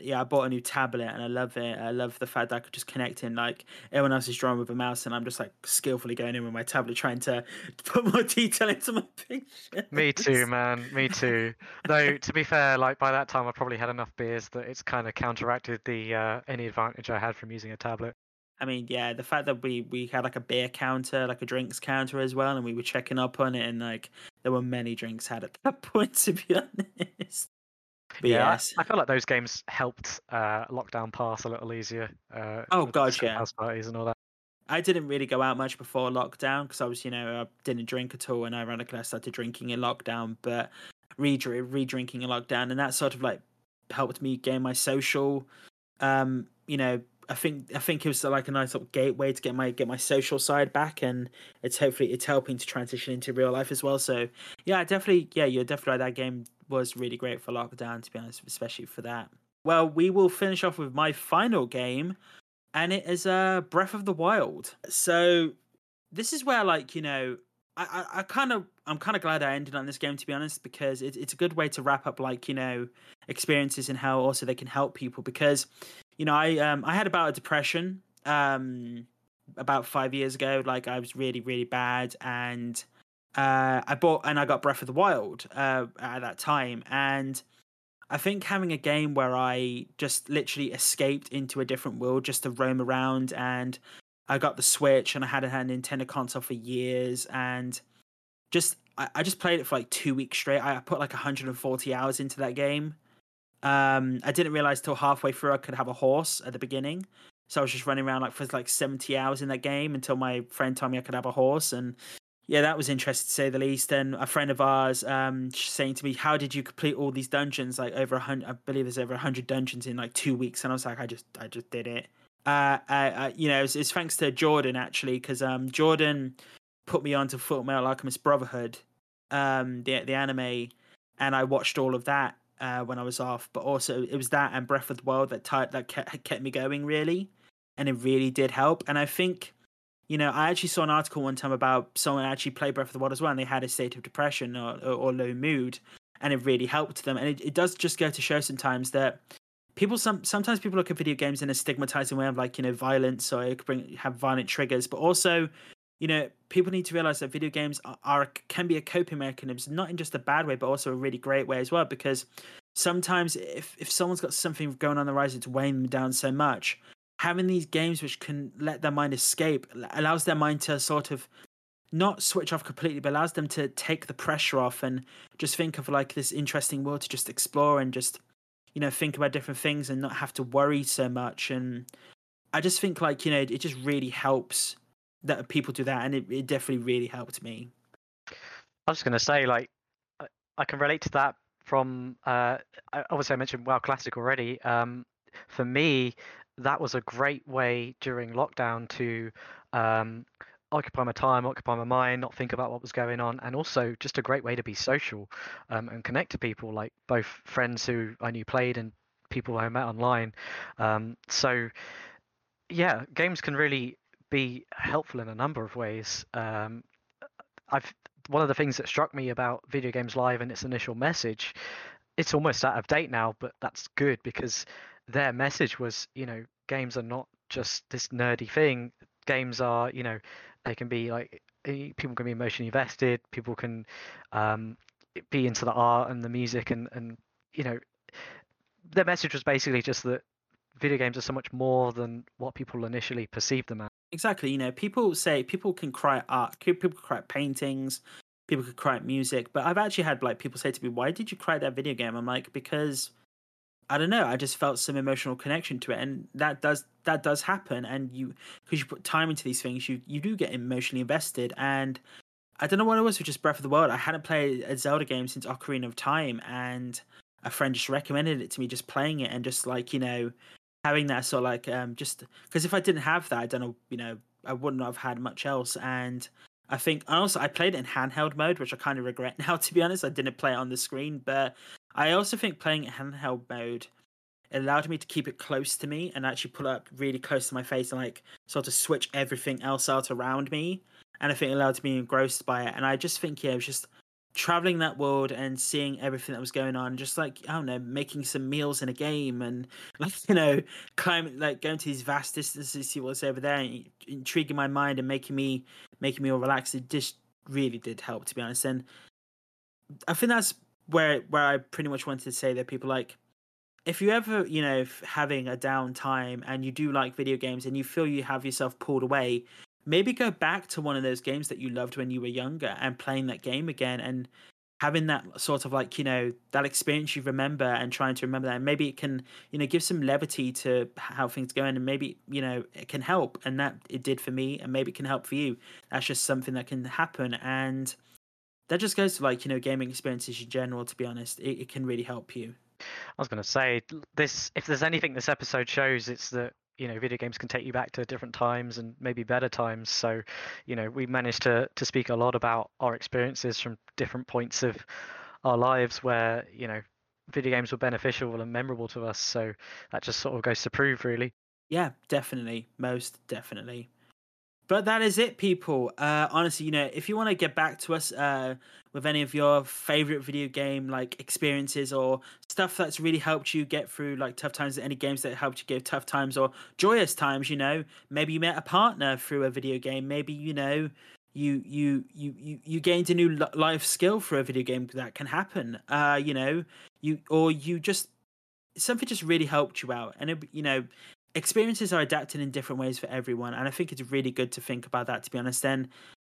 yeah, I bought a new tablet and I love it. I love the fact that I could just connect in like everyone else is drawing with a mouse and I'm just like skillfully going in with my tablet trying to put more detail into my picture. Me too, man. Me too. Though to be fair, like by that time I probably had enough beers that it's kind of counteracted the uh, any advantage I had from using a tablet. I mean, yeah, the fact that we we had like a beer counter, like a drinks counter as well, and we were checking up on it, and like there were many drinks had at that point, to be honest. But yeah, yes. I, I feel like those games helped uh, lockdown pass a little easier. Uh, Oh, God, yeah. house parties and all that. I didn't really go out much before lockdown because I was, you know, I didn't drink at all, and ironically, I started drinking in lockdown. But re drinking in lockdown, and that sort of like helped me gain my social. Um, you know, I think I think it was like a nice sort of gateway to get my get my social side back, and it's hopefully it's helping to transition into real life as well. So yeah, definitely, yeah, you're definitely right. That game was really great for lockdown, to be honest, especially for that. well, we will finish off with my final game, and it is uh, Breath of the Wild. So this is where, like, you know, I, I, I kind of, I'm kind of glad I ended on this game to be honest, because it, it's a good way to wrap up, like, you know, experiences and how also they can help people. Because, you know, I, um, I had about a depression, um, about five years ago. Like, I was really, really bad, and uh, I bought and I got Breath of the Wild uh, at that time, and I think having a game where I just literally escaped into a different world just to roam around and I got the Switch and I had a Nintendo console for years and just I, I just played it for like two weeks straight. I put like 140 hours into that game. Um, I didn't realize till halfway through I could have a horse at the beginning. So I was just running around like for like 70 hours in that game until my friend told me I could have a horse and yeah, that was interesting to say the least. And a friend of ours um, saying to me, "How did you complete all these dungeons? Like over a hundred, I believe there's over a hundred dungeons in like two weeks." And I was like, "I just, I just did it." Uh, I, I, you know, it's, thanks to Jordan actually, because um, Jordan put me onto Full Metal Alchemist Brotherhood, um, the the anime, and I watched all of that uh, when I was off. But also, it was that and Breath of the Wild that t- that kept, kept me going really, and it really did help. And I think you know, I actually saw an article one time about someone actually played Breath of the Wild as well, and they had a state of depression or, or, or low mood, and it really helped them. And it, it does just go to show sometimes that people some sometimes people look at video games in a stigmatizing way of like you know violence or it could bring have violent triggers, but also you know people need to realize that video games are, are can be a coping mechanism, not in just a bad way, but also a really great way as well. Because sometimes if if someone's got something going on the rise, it's weighing them down so much having these games which can let their mind escape allows their mind to sort of not switch off completely, but allows them to take the pressure off and just think of like this interesting world to just explore and just you know think about different things and not have to worry so much. And I just think like you know it just really helps that people do that, and it, it definitely really helped me. I was going to say like I can relate to that from uh, obviously I mentioned WoW Classic already. Um, for me, that was a great way during lockdown to um, occupy my time, occupy my mind, not think about what was going on, and also just a great way to be social um, and connect to people, like both friends who I knew played and people I met online. Um, so, yeah, games can really be helpful in a number of ways. Um, I've one of the things that struck me about video games live and its initial message. It's almost out of date now, but that's good because their message was, you know, games are not just this nerdy thing. Games are, you know, they can be like people can be emotionally invested. People can um, be into the art and the music, and and you know, their message was basically just that video games are so much more than what people initially perceive them as. Exactly. You know, people say people can cry art, people can cry paintings, people can cry at music, but I've actually had like people say to me, "Why did you cry at that video game?" I'm like, because I don't know. I just felt some emotional connection to it, and that does that does happen. And you, because you put time into these things, you you do get emotionally invested. And I don't know what it was with just Breath of the Wild. I hadn't played a Zelda game since Ocarina of Time, and a friend just recommended it to me. Just playing it and just like you know, having that sort of like um just because if I didn't have that, I don't know, you know, I wouldn't have had much else. And I think also I played it in handheld mode, which I kind of regret now. To be honest, I didn't play it on the screen, but I also think playing handheld mode allowed me to keep it close to me and actually pull up really close to my face and like sort of switch everything else out around me. And I think it allowed me to be engrossed by it. And I just think, yeah, it was just traveling that world and seeing everything that was going on, just like I don't know, making some meals in a game and like you know, climbing like going to these vast distances see what's over there, and intriguing my mind and making me making me all relaxed. It just really did help, to be honest. And I think that's where where I pretty much wanted to say that people like if you ever you know having a down time and you do like video games and you feel you have yourself pulled away maybe go back to one of those games that you loved when you were younger and playing that game again and having that sort of like you know that experience you remember and trying to remember that. And maybe it can you know give some levity to how things go and maybe you know it can help and that it did for me and maybe it can help for you. That's just something that can happen and that just goes to like you know gaming experiences in general to be honest it, it can really help you i was going to say this if there's anything this episode shows it's that you know video games can take you back to different times and maybe better times so you know we managed to to speak a lot about our experiences from different points of our lives where you know video games were beneficial and memorable to us. So that just sort of goes to prove, really. Yeah, definitely. Most definitely. But that is it, people. Uh, honestly, you know, if you want to get back to us uh, with any of your favorite video game like experiences or stuff that's really helped you get through like tough times, any games that helped you get tough times or joyous times, you know, maybe you met a partner through a video game, maybe you know you you you you, you gained a new life skill for a video game that can happen. Uh, you know, you or you just something just really helped you out, and it, you know, experiences are adapted in different ways for everyone, and I think it's really good to think about that. To be honest, and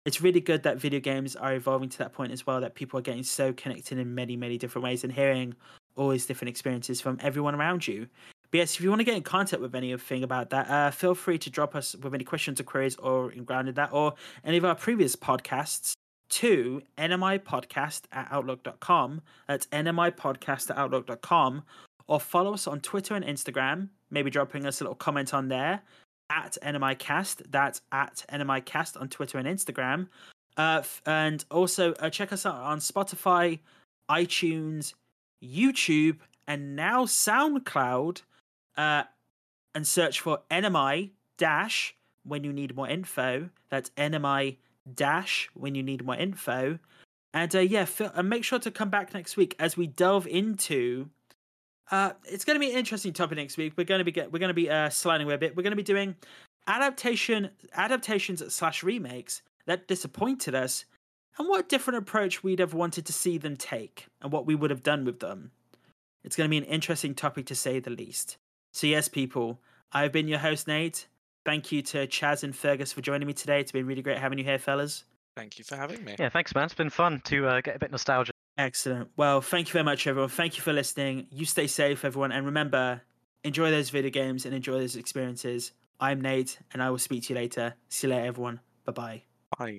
it's really good that video games are evolving to that point as well. That people are getting so connected in many many different ways and hearing all these different experiences from everyone around you. But yes, if you want to get in contact with anything about that, uh, feel free to drop us with any questions or queries or in grounded that or any of our previous podcasts to nmipodcast at outlook.com. That's nmipodcast at outlook.com. Or follow us on Twitter and Instagram, maybe dropping us a little comment on there at NMIcast. That's at NMIcast on Twitter and Instagram. Uh, and also uh, check us out on Spotify, iTunes, YouTube, and now SoundCloud uh, and search for NMI dash when you need more info. That's NMI dash when you need more info. And uh, yeah, and make sure to come back next week as we delve into. Uh, it's going to be an interesting topic next week. We're going to be get, we're going to be uh, sliding away a bit. We're going to be doing adaptation adaptations slash remakes that disappointed us, and what different approach we'd have wanted to see them take, and what we would have done with them. It's going to be an interesting topic to say the least. So, yes, people, I've been your host, Nate. Thank you to Chaz and Fergus for joining me today. It's been really great having you here, fellas. Thank you for having me. Yeah, thanks, man. It's been fun to uh, get a bit nostalgic. Excellent. Well, thank you very much, everyone. Thank you for listening. You stay safe, everyone. And remember, enjoy those video games and enjoy those experiences. I'm Nate, and I will speak to you later. See you later, everyone. Bye-bye. Bye.